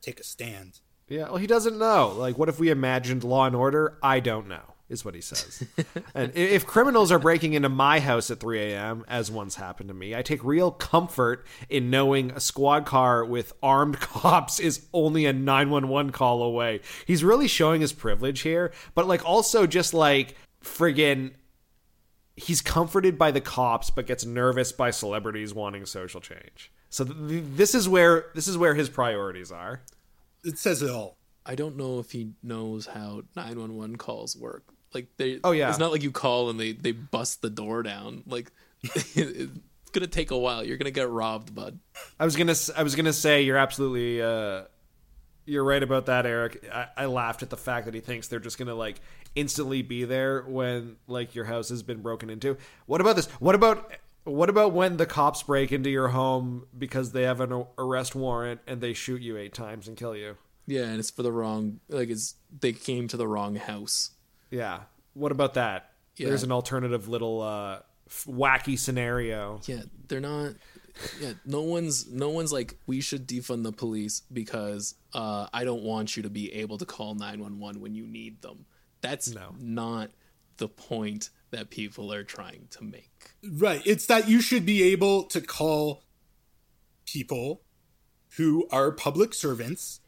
take a stand. Yeah, well, he doesn't know. Like, what if we imagined Law and Order? I don't know, is what he says. and if criminals are breaking into my house at 3 a.m., as once happened to me, I take real comfort in knowing a squad car with armed cops is only a 911 call away. He's really showing his privilege here, but, like, also just like friggin' he's comforted by the cops but gets nervous by celebrities wanting social change. So th- th- this is where this is where his priorities are. It says it all. I don't know if he knows how 911 calls work. Like they Oh, yeah. It's not like you call and they they bust the door down. Like it's going to take a while. You're going to get robbed, bud. I was gonna s- I was gonna say you're absolutely uh, You're right about that, Eric. I, I laughed at the fact that he thinks they're just gonna like instantly be there when like your house has been broken into. What about this? What about what about when the cops break into your home because they have an arrest warrant and they shoot you eight times and kill you? Yeah, and it's for the wrong like it's they came to the wrong house. Yeah. What about that? Yeah. There's an alternative little uh, wacky scenario. Yeah, they're not yeah, no one's no one's like we should defund the police because uh, I don't want you to be able to call 911 when you need them. That's No. not the point that people are trying to make. Right. It's that you should be able to call people who are public servants,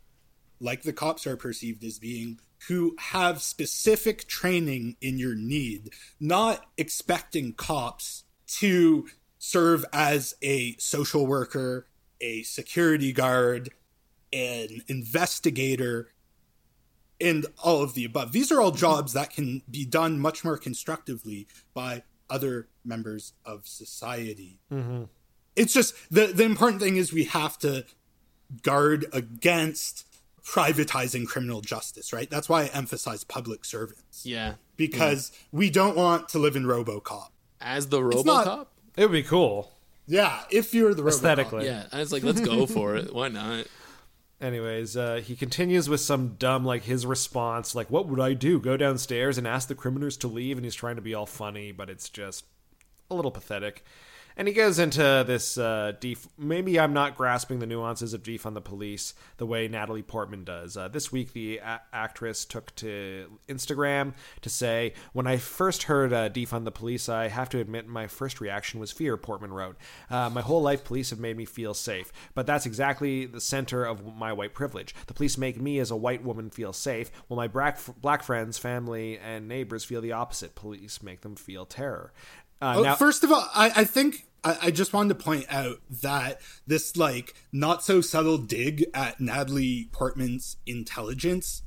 like the cops are perceived as being, who have specific training in your need, not expecting cops to serve as a social worker, a security guard, an investigator, and all of the above. These are all jobs that can be done much more constructively by other members of society. Mm-hmm. It's just the the important thing is we have to guard against privatizing criminal justice, right? That's why I emphasize public servants Yeah. Mm-hmm. because we don't want to live in RoboCop. As the not- RoboCop? It would be cool. Yeah, if you're the RoboCop. Aesthetically. Yeah, I was like, let's go for it. Why not? Anyways, uh, he continues with some dumb, like his response, like, "What would I do? Go downstairs and ask the criminals to leave?" And he's trying to be all funny, but it's just a little pathetic. And he goes into this uh, def- maybe I'm not grasping the nuances of defund the police the way Natalie Portman does. Uh, this week, the a- actress took to Instagram to say, "When I first heard uh, defund the police, I have to admit my first reaction was fear." Portman wrote, uh, "My whole life, police have made me feel safe, but that's exactly the center of my white privilege. The police make me, as a white woman, feel safe, while my black black friends, family, and neighbors feel the opposite. Police make them feel terror." Uh, Oh, now, first of all, I, I think I, I just wanted to point out that this like not so subtle dig at Natalie Portman's intelligence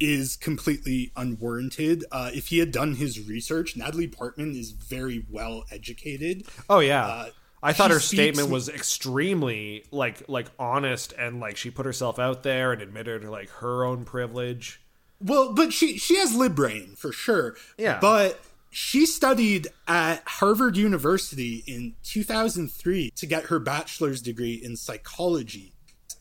is completely unwarranted. Uh, if he had done his research, Natalie Portman is very well educated. Oh yeah. Uh, I thought her statement was extremely like like honest and like she put herself out there and admitted like her own privilege. Well, but she she has lib brain for sure. Yeah. But she studied at Harvard University in 2003 to get her bachelor's degree in psychology.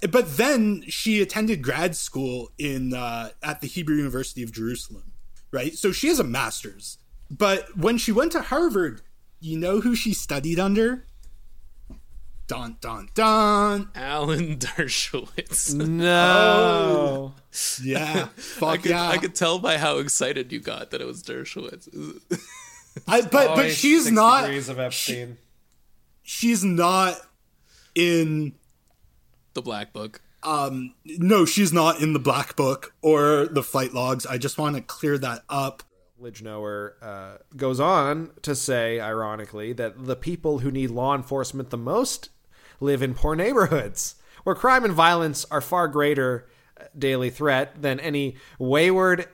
But then she attended grad school in uh, at the Hebrew University of Jerusalem, right? So she has a master's. But when she went to Harvard, you know who she studied under? Dun dun dun. Alan Dershowitz. No. Yeah, I fuck could, yeah. I could tell by how excited you got that it was Dershowitz. I, but but she's not. of Epstein. she's not in the Black Book. um no she's not in the black book or the flight logs i just want to clear that up Lidgenower uh, goes on to say, ironically, that the people who need law enforcement the most live in poor neighborhoods, where crime and violence are far greater uh, daily threat than any wayward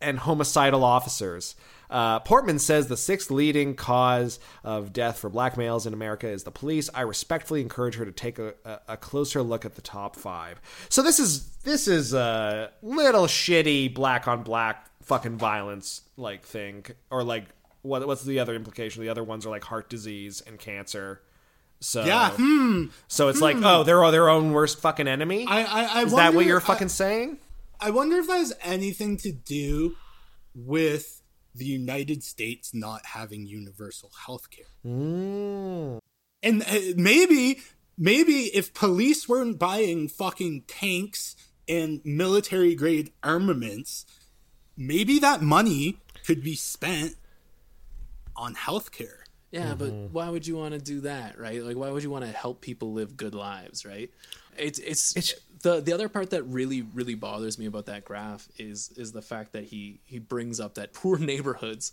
and homicidal officers. Uh, Portman says the sixth leading cause of death for black males in America is the police. I respectfully encourage her to take a, a, closer look at the top five. So this is this is a little shitty black on black fucking violence like thing, or like what what's the other implication? The other ones are like heart disease and cancer. So yeah hmm so it's like oh they're their own worst fucking enemy. i i, I is wonder, that what you're I- fucking saying? I, wonder if that has anything to do with the united states not having universal health care Mm. and uh, maybe maybe if police weren't buying fucking tanks and military grade armaments maybe that money could be spent on healthcare Yeah, but why would you want to do that, right? Like, why would you want to help people live good lives, right? It's it's, It's- the the other part that really really bothers me about that graph is is the fact that he he brings up that poor neighborhoods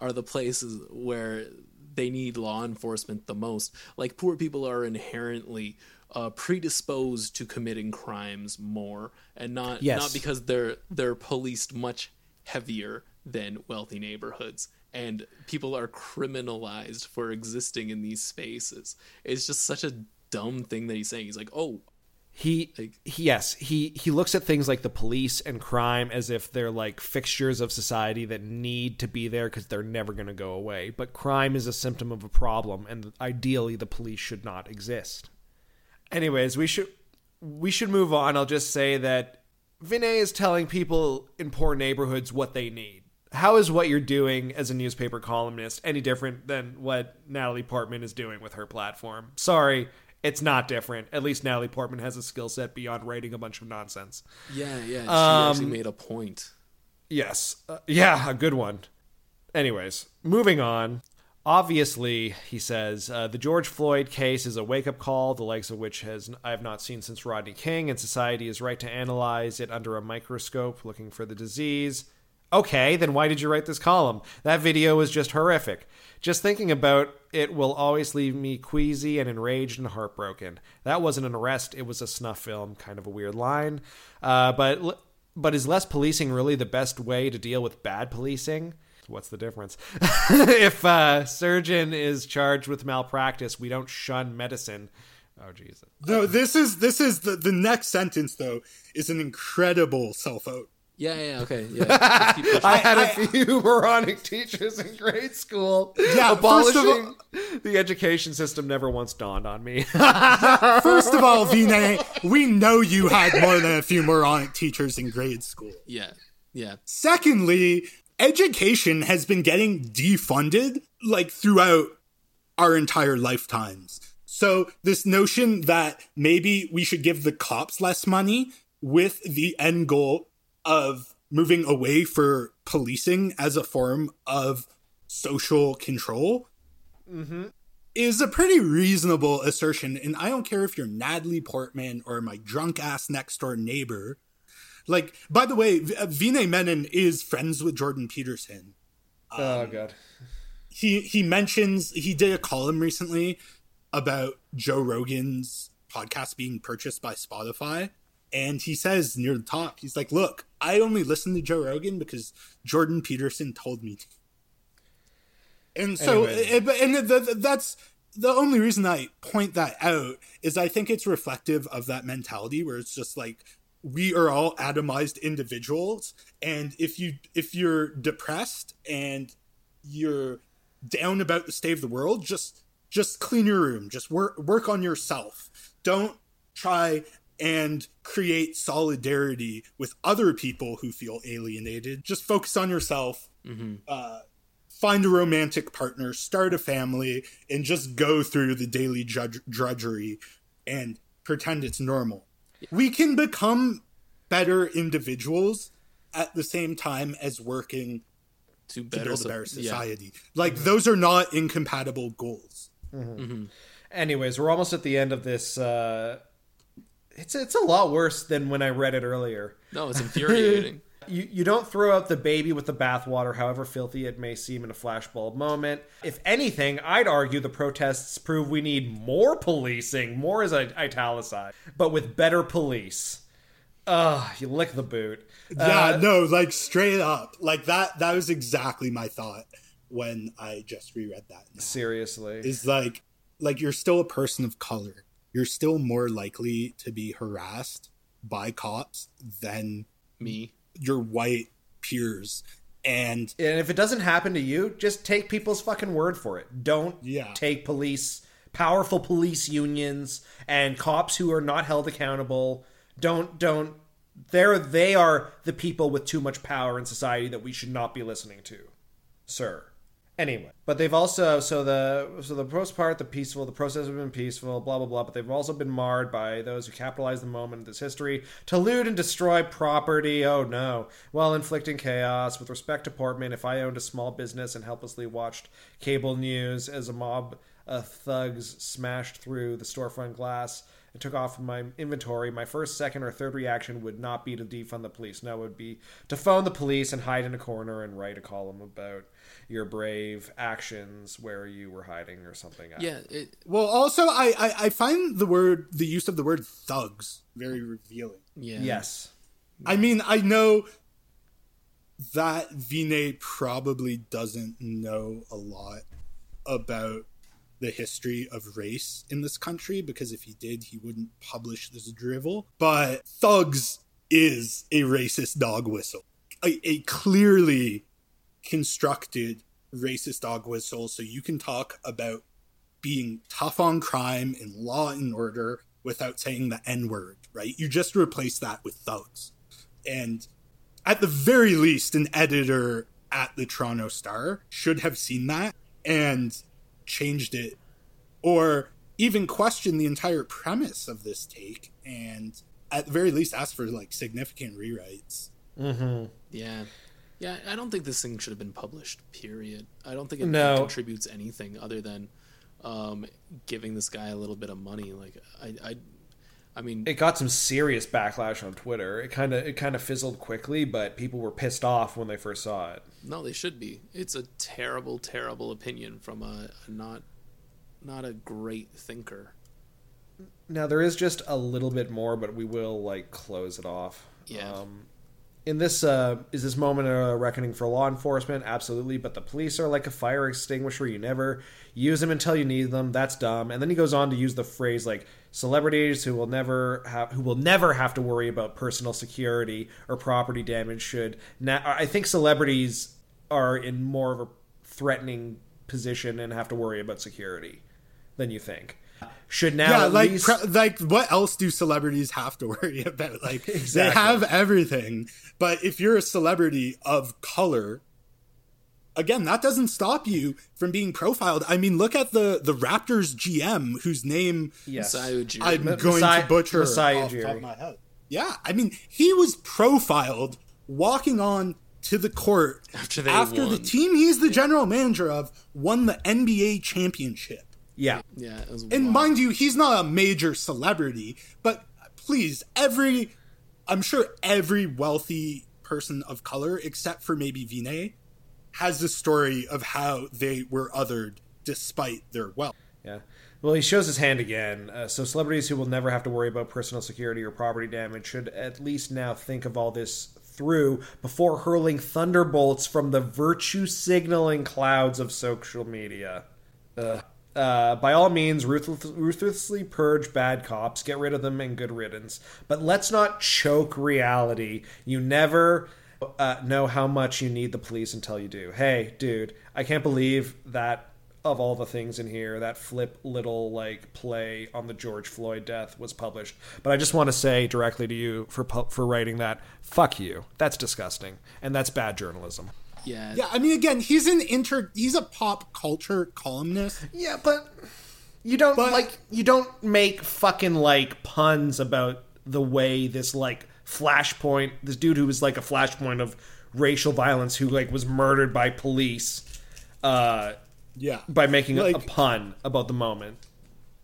are the places where they need law enforcement the most. Like, poor people are inherently uh, predisposed to committing crimes more, and not Yes. not because they're they're policed much heavier than wealthy neighborhoods and people are criminalized for existing in these spaces. It's just such a dumb thing that he's saying. He's like oh He, Like- he yes he he looks at things like the police and crime as if they're like fixtures of society that need to be there because they're never going to go away. But crime is a symptom of a problem and ideally the police should not exist. Anyways we should we should move on. I'll just say that vinay is telling people in poor neighborhoods what they need how is what you're doing as a newspaper columnist any different than what natalie portman is doing with her platform sorry it's not different at least natalie portman has a skill set beyond writing a bunch of nonsense Yeah, yeah. She Um, actually made a point. Yes. Uh, yeah, a good one. Anyways, moving on. Obviously, he says, uh, the George Floyd case is a wake up call, the likes of which has I have not seen since Rodney King, and society is right to analyze it under a microscope, looking for the disease. Okay, then why did you write this column? That video was just horrific. Just thinking about it will always leave me queasy and enraged and heartbroken. That wasn't an arrest, it was a snuff film. Kind of a weird line. Uh, but but is less policing really the best way to deal with bad policing? What's the difference? if a surgeon is charged with malpractice, we don't shun medicine. Oh Jesus! No, this is this is the the next sentence though is an incredible self out. Yeah, yeah, okay, yeah. Just keep pushing. I had a few moronic teachers in grade school. Yeah, first of abolishing the education system never once dawned on me. First of all, Vinay, we know you had more than a few moronic teachers in grade school. yeah, yeah. Secondly, education has been getting defunded like throughout our entire lifetimes. So this notion that maybe we should give the cops less money with the end goal of moving away for policing as a form of social control is a pretty reasonable assertion. And I don't care if you're Natalie Portman or my drunk ass next door neighbor. Like, by the way, uh, Vinay Menon is friends with Jordan Peterson. oh God! He he mentions he did a column recently about Joe Rogan's podcast being purchased by Spotify. And he says near the top, he's like, Look, I only listen to Joe Rogan because Jordan Peterson told me to. And so, Anyway. eh, and that's the only reason I point that out is I think it's reflective of that mentality where it's just like we are all atomized individuals, and if you if you're depressed and you're down about the state of the world, just just clean your room, just work work on yourself. Don't try and create solidarity with other people who feel alienated. Just focus on yourself uh, find a romantic partner, start a family, and just go through the daily drudge- drudgery and pretend it's normal. We can become better individuals at the same time as working To to better, build a so- better yeah. society. Like, those are not incompatible goals. Anyways, we're almost at the end of this. Uh, it's it's a lot worse than when I read it earlier. No, it's infuriating. You, you don't throw out the baby with the bathwater, however filthy it may seem in a flashbulb moment. If anything, I'd argue the protests prove we need more policing. More is i- italicized, but with better police. Ugh, you lick the boot. Yeah, uh, no, like straight up. Like that that was exactly my thought when I just reread that. now. Seriously. is like like you're still a person of color. You're still more likely to be harassed by cops than Me. your white peers. And And if it doesn't happen to you, just take people's fucking word for it. Don't Yeah. take police, powerful police unions and cops who are not held accountable. Don't don't they're they are the people with too much power in society that we should not be listening to, sir. Anyway, but they've also so the so the most part the peaceful the process has been peaceful blah blah blah but they've also been marred by those who capitalize the moment of this history to loot and destroy property. Oh no. While inflicting chaos with respect to Portman if I owned a small business and helplessly watched cable news as a mob of thugs smashed through the storefront glass and took off my inventory, my first, second, or third reaction would not be to defund the police. No, it would be to phone the police and hide in a corner and write a column about your brave actions where you were hiding or something. Yeah, it, well also I, I, I find the word the use of the word thugs very revealing. yeah. Yes. I mean, I know that Vinay probably doesn't know a lot about the history of race in this country because if he did, he wouldn't publish this drivel. But thugs is a racist dog whistle, a, a clearly constructed racist dog whistle. So you can talk about being tough on crime and law and order without saying the N word, right? You just replace that with thugs. And at the very least, an editor at the Toronto Star should have seen that and changed it or even question the entire premise of this take and at the very least ask for like significant rewrites. Mm-hmm. Yeah. Yeah, I don't think this thing should have been published, period. I don't think it No. contributes anything other than um, giving this guy a little bit of money. Like, I, I, I mean, It got some serious backlash on Twitter. It kind of it kind of fizzled quickly, but people were pissed off when they first saw it. no, they should be. It's a terrible, terrible opinion from a, a not, not a great thinker. Now there is just a little bit more, but we will like close it off. Yeah. Um, in this uh, is this moment a reckoning for law enforcement? Absolutely, but the police are like a fire extinguisher. You never use them until you need them. That's dumb. And then he goes on to use the phrase like celebrities who will never have who will never have to worry about personal security or property damage should. Now, I think celebrities are in more of a threatening position and have to worry about security than you think. Should now yeah, at like least- pre- like what else do celebrities have to worry about? Like Exactly. they have everything. But if you're a celebrity of color, again, that doesn't stop you from being profiled. I mean, look at the the Raptors GM whose name yes. I'm going Masai- to butcher Masai off the top of my head. Yeah, I mean, he was profiled walking on to the court After they after the team he's the general manager of won the NBA championship. Yeah. yeah, it was And wild. mind you, he's not a major celebrity, but please, every I'm sure every wealthy person of color, except for maybe Vinay, has a story of how they were othered despite their wealth. Yeah. Well, he shows his hand again. Uh, so, celebrities who will never have to worry about personal security or property damage should at least now think of all this through before hurling thunderbolts from the virtue signaling clouds of social media. Uh, uh, by all means, ruthless, ruthlessly purge bad cops, get rid of them, and good riddance. But let's not choke reality. You never uh, know how much you need the police until you do. Hey, dude, I can't believe that of all the things in here, that flip little like play on the George Floyd death was published. But I just want to say directly to you for for writing that, fuck you. That's disgusting, and that's bad journalism. yeah, Yeah, I mean, again, he's an inter, he's a pop culture columnist. Yeah, but you don't But- like you don't make fucking like puns about the way this like flashpoint this dude who was like a flashpoint of racial violence who like was murdered by police uh Yeah, by making a- a pun about the moment.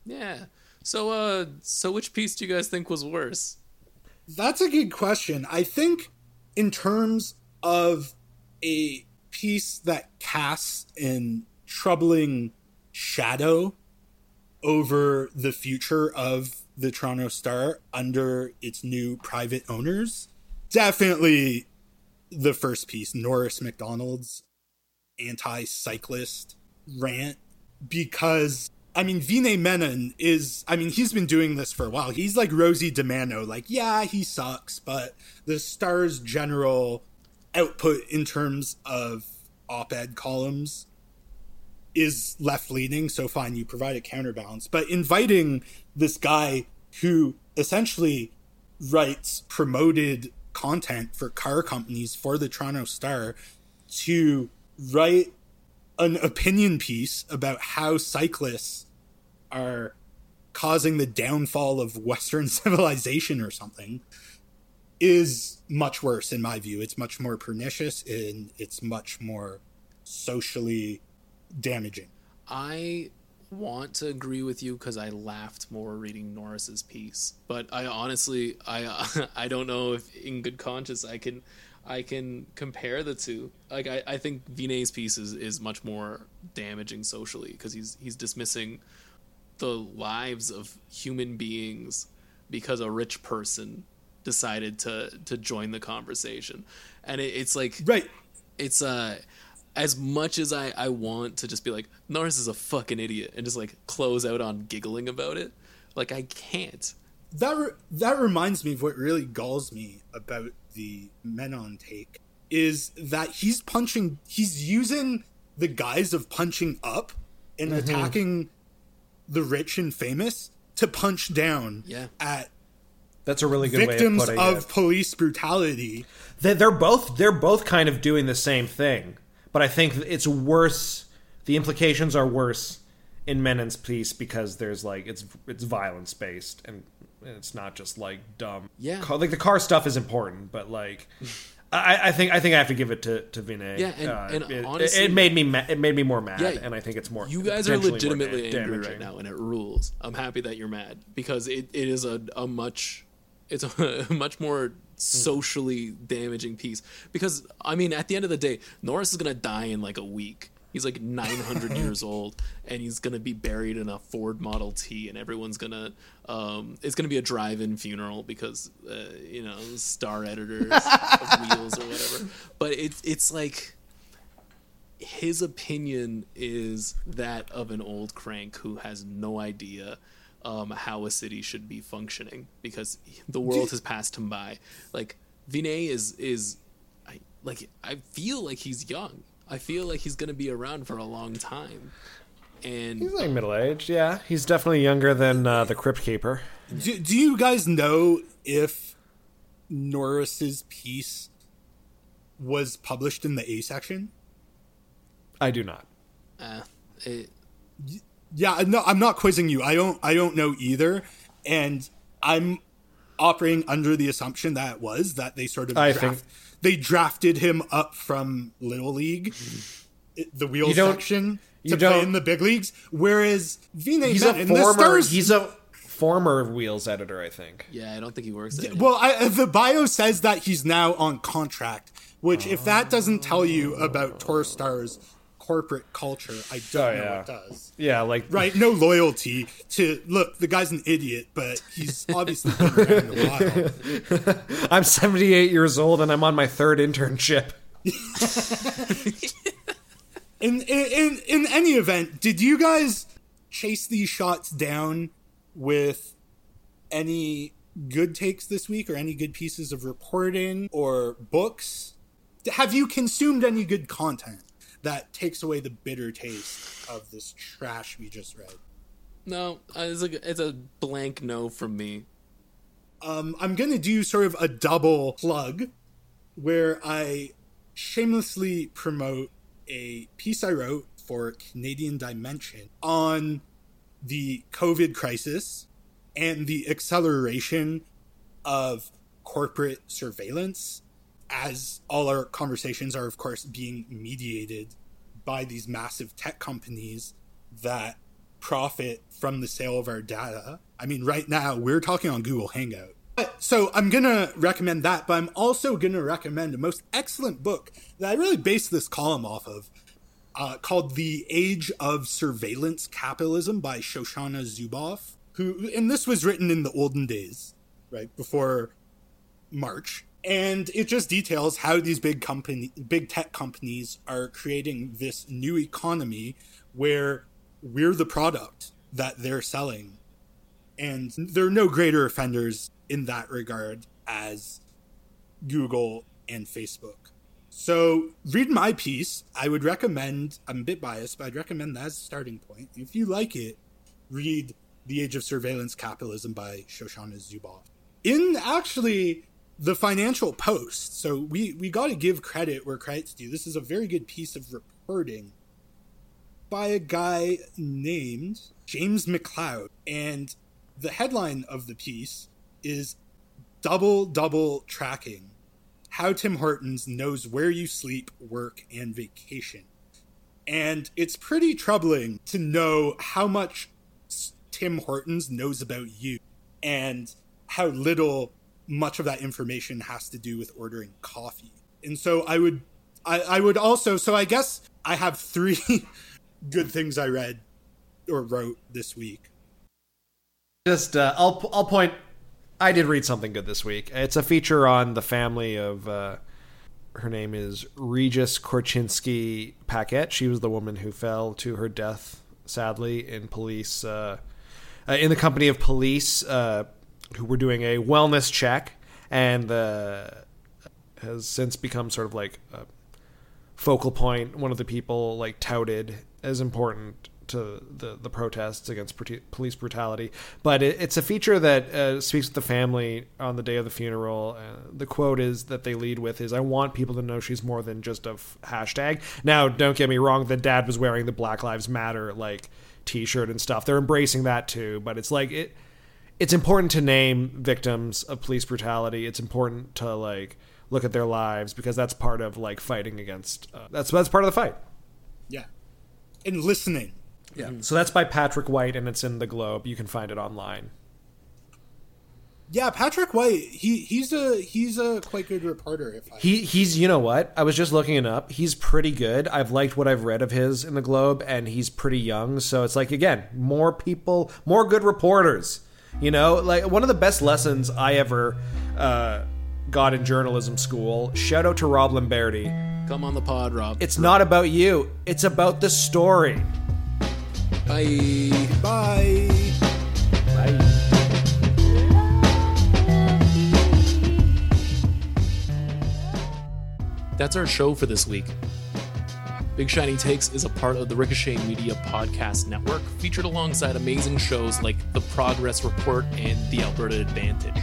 yeah. So, uh, so which piece do you guys think was worse? That's a good question. I think, in terms of a piece that casts an troubling shadow over the future of the Toronto Star under its new private owners, definitely the first piece, Norris McDonald's anti cyclist rant, because I mean, Vinay Menon is, I mean, he's been doing this for a while. He's like Rosie DiManno, like, yeah, he sucks, but the Star's general output in terms of op ed columns is left leaning, so fine, you provide a counterbalance. But inviting this guy who essentially writes promoted content for car companies for the Toronto Star to write an opinion piece about how cyclists are causing the downfall of Western civilization or something is much worse in my view. It's much more pernicious and it's much more socially damaging. I want to agree with you because I laughed more reading Norris's piece, but I honestly, I, I don't know if in good conscience I can, I can compare the two. Like I, I think Vinay's piece is, is much more damaging socially because he's he's dismissing the lives of human beings because a rich person decided to to join the conversation, and it, it's like Right. it's uh as much as I, I want to just be like, Norris is a fucking idiot and just like close out on giggling about it, like I can't. That re- that reminds me of what really galls me about the Menon take is that he's punching he's using the guise of punching up and Mm-hmm. attacking the rich and famous to punch down Yeah. at That's a really good victims way of of, putting it. police brutality. They're both they're both kind of doing the same thing, but I think it's worse. The implications are worse in Menon's piece because there's like it's it's violence based and it's not just like dumb. Yeah. Car- like the car stuff is important, but like. I, I think I think I have to give it to to Vinay. Yeah, and- uh, and it, honestly- it made me ma- it made me more mad, Yeah, and I think it's more. You guys are legitimately angry right now, and it rules. I'm happy that you're mad because it, it is a, a much it's a, much more socially damaging piece. Because I mean, at the end of the day, Norris is gonna die in like a week. He's like 900 years old, and he's gonna be buried in a Ford Model T, and everyone's gonna um, it's gonna be a drive-in funeral because uh, you know star editors of Wheels or whatever. But it's it's like his opinion is that of an old crank who has no idea um, how a city should be functioning because the world has passed him by. Like Vinay is is, I like I feel like he's young. I feel like he's gonna be around for a long time, and He's like middle aged. Yeah, he's definitely younger than uh, the Crypt Keeper. Do, do you guys know if Norris's piece was published in the A section? I do not. uh, it, Yeah, no, I'm not quizzing you. I don't. I don't know either, and I'm operating under the assumption that it was that they sort of I draft, think- they drafted him up from little league, the wheel You don't- section you to play don't- in the big leagues. Whereas Vinay He's Menon, a the former. stars, He's a former Wheels editor, I think. yeah, I don't think he works there. Well, I, the bio says that he's now on contract, which, if that doesn't tell you about Torstar's corporate culture, I don't Oh, know yeah. what does. Yeah, like Right? No loyalty to look. The guy's an idiot, but he's obviously been around a while. I'm 78 years old and I'm on my third internship. In, in in in any event, did you guys chase these shots down with any good takes this week, or any good pieces of reporting or books? Have you consumed any good content that takes away the bitter taste of this trash we just read? no, uh, it's a it's a blank no from me. um, I'm going to do sort of a double plug where I shamelessly promote a piece I wrote for Canadian Dimension on the COVID crisis and the acceleration of corporate surveillance as all our conversations are of course being mediated by these massive tech companies that profit from the sale of our data. I mean, right now we're talking on Google Hangout. But- So I'm gonna recommend that, but I'm also gonna recommend a most excellent book that I really base this column off of, uh, called "The Age of Surveillance Capitalism" by Shoshana Zuboff. Who, and this was written in the olden days, right before March, and it just details how these big company, big tech companies are creating this new economy where we're the product that they're selling, and there are no greater offenders in that regard as Google and Facebook. So, read my piece. I would recommend, I'm a bit biased, but I'd recommend that as a starting point. If you like it, read The Age of Surveillance Capitalism by Shoshana Zuboff. In actually the Financial Post, so we, we got to give credit where credit's due. This is a very good piece of reporting by a guy named James McLeod. And the headline of the piece is Double Double Tracking How Tim Hortons Knows Where You Sleep, Work, and Vacation. And it's pretty troubling to know how much Tim Hortons knows about you and how little much of that information has to do with ordering coffee. And so I would I, I would also so I guess I have three good things I read or wrote this week. Just uh, I'll I'll point. I did read something good this week. It's a feature on the family of uh, her name is Regis Korchinski Paquet. She was the woman who fell to her death, sadly, in police, uh, uh, in the company of police uh, who were doing a wellness check, and uh, has since become sort of like a focal. One of the people like touted as important to the the protests against police brutality. But it, it's a feature that uh, speaks to the family on the day of the funeral. Uh, the quote is that they lead with is, "I want people to know she's more than just a f- hashtag." Now, don't get me wrong. The dad was wearing the Black Lives Matter like T-shirt and stuff. They're embracing that too. But it's like it. It's important to name victims of police brutality. It's important to like look at their lives because that's part of like fighting against. Uh, that's that's part of the fight. Yeah, and listening yeah. Mm-hmm. So that's by Patrick White, and it's in the Globe. You can find it online. Yeah, Patrick White. He he's a he's a quite good reporter. If I... he he's you know what I was just looking it up. He's pretty good. I've liked what I've read of his in the Globe, and he's pretty young. So it's like again, more people, more good reporters. You know, like one of the best lessons I ever uh, got in journalism school. Shout out to Rob Lamberti. Come on the pod, Rob. It's not about you. It's about the story. Bye. Bye. Bye. That's our show for this week. Big Shiny Takes is a part of the Ricochet Media Podcast Network, featured alongside amazing shows like The Progress Report and The Alberta Advantage.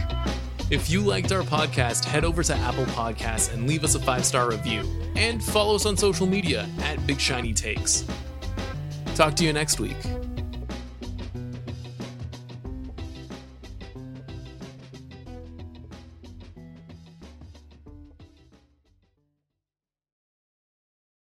If you liked our podcast, head over to Apple Podcasts and leave us a five star review. And follow us on social media at Big Shiny Takes. Talk to you next week.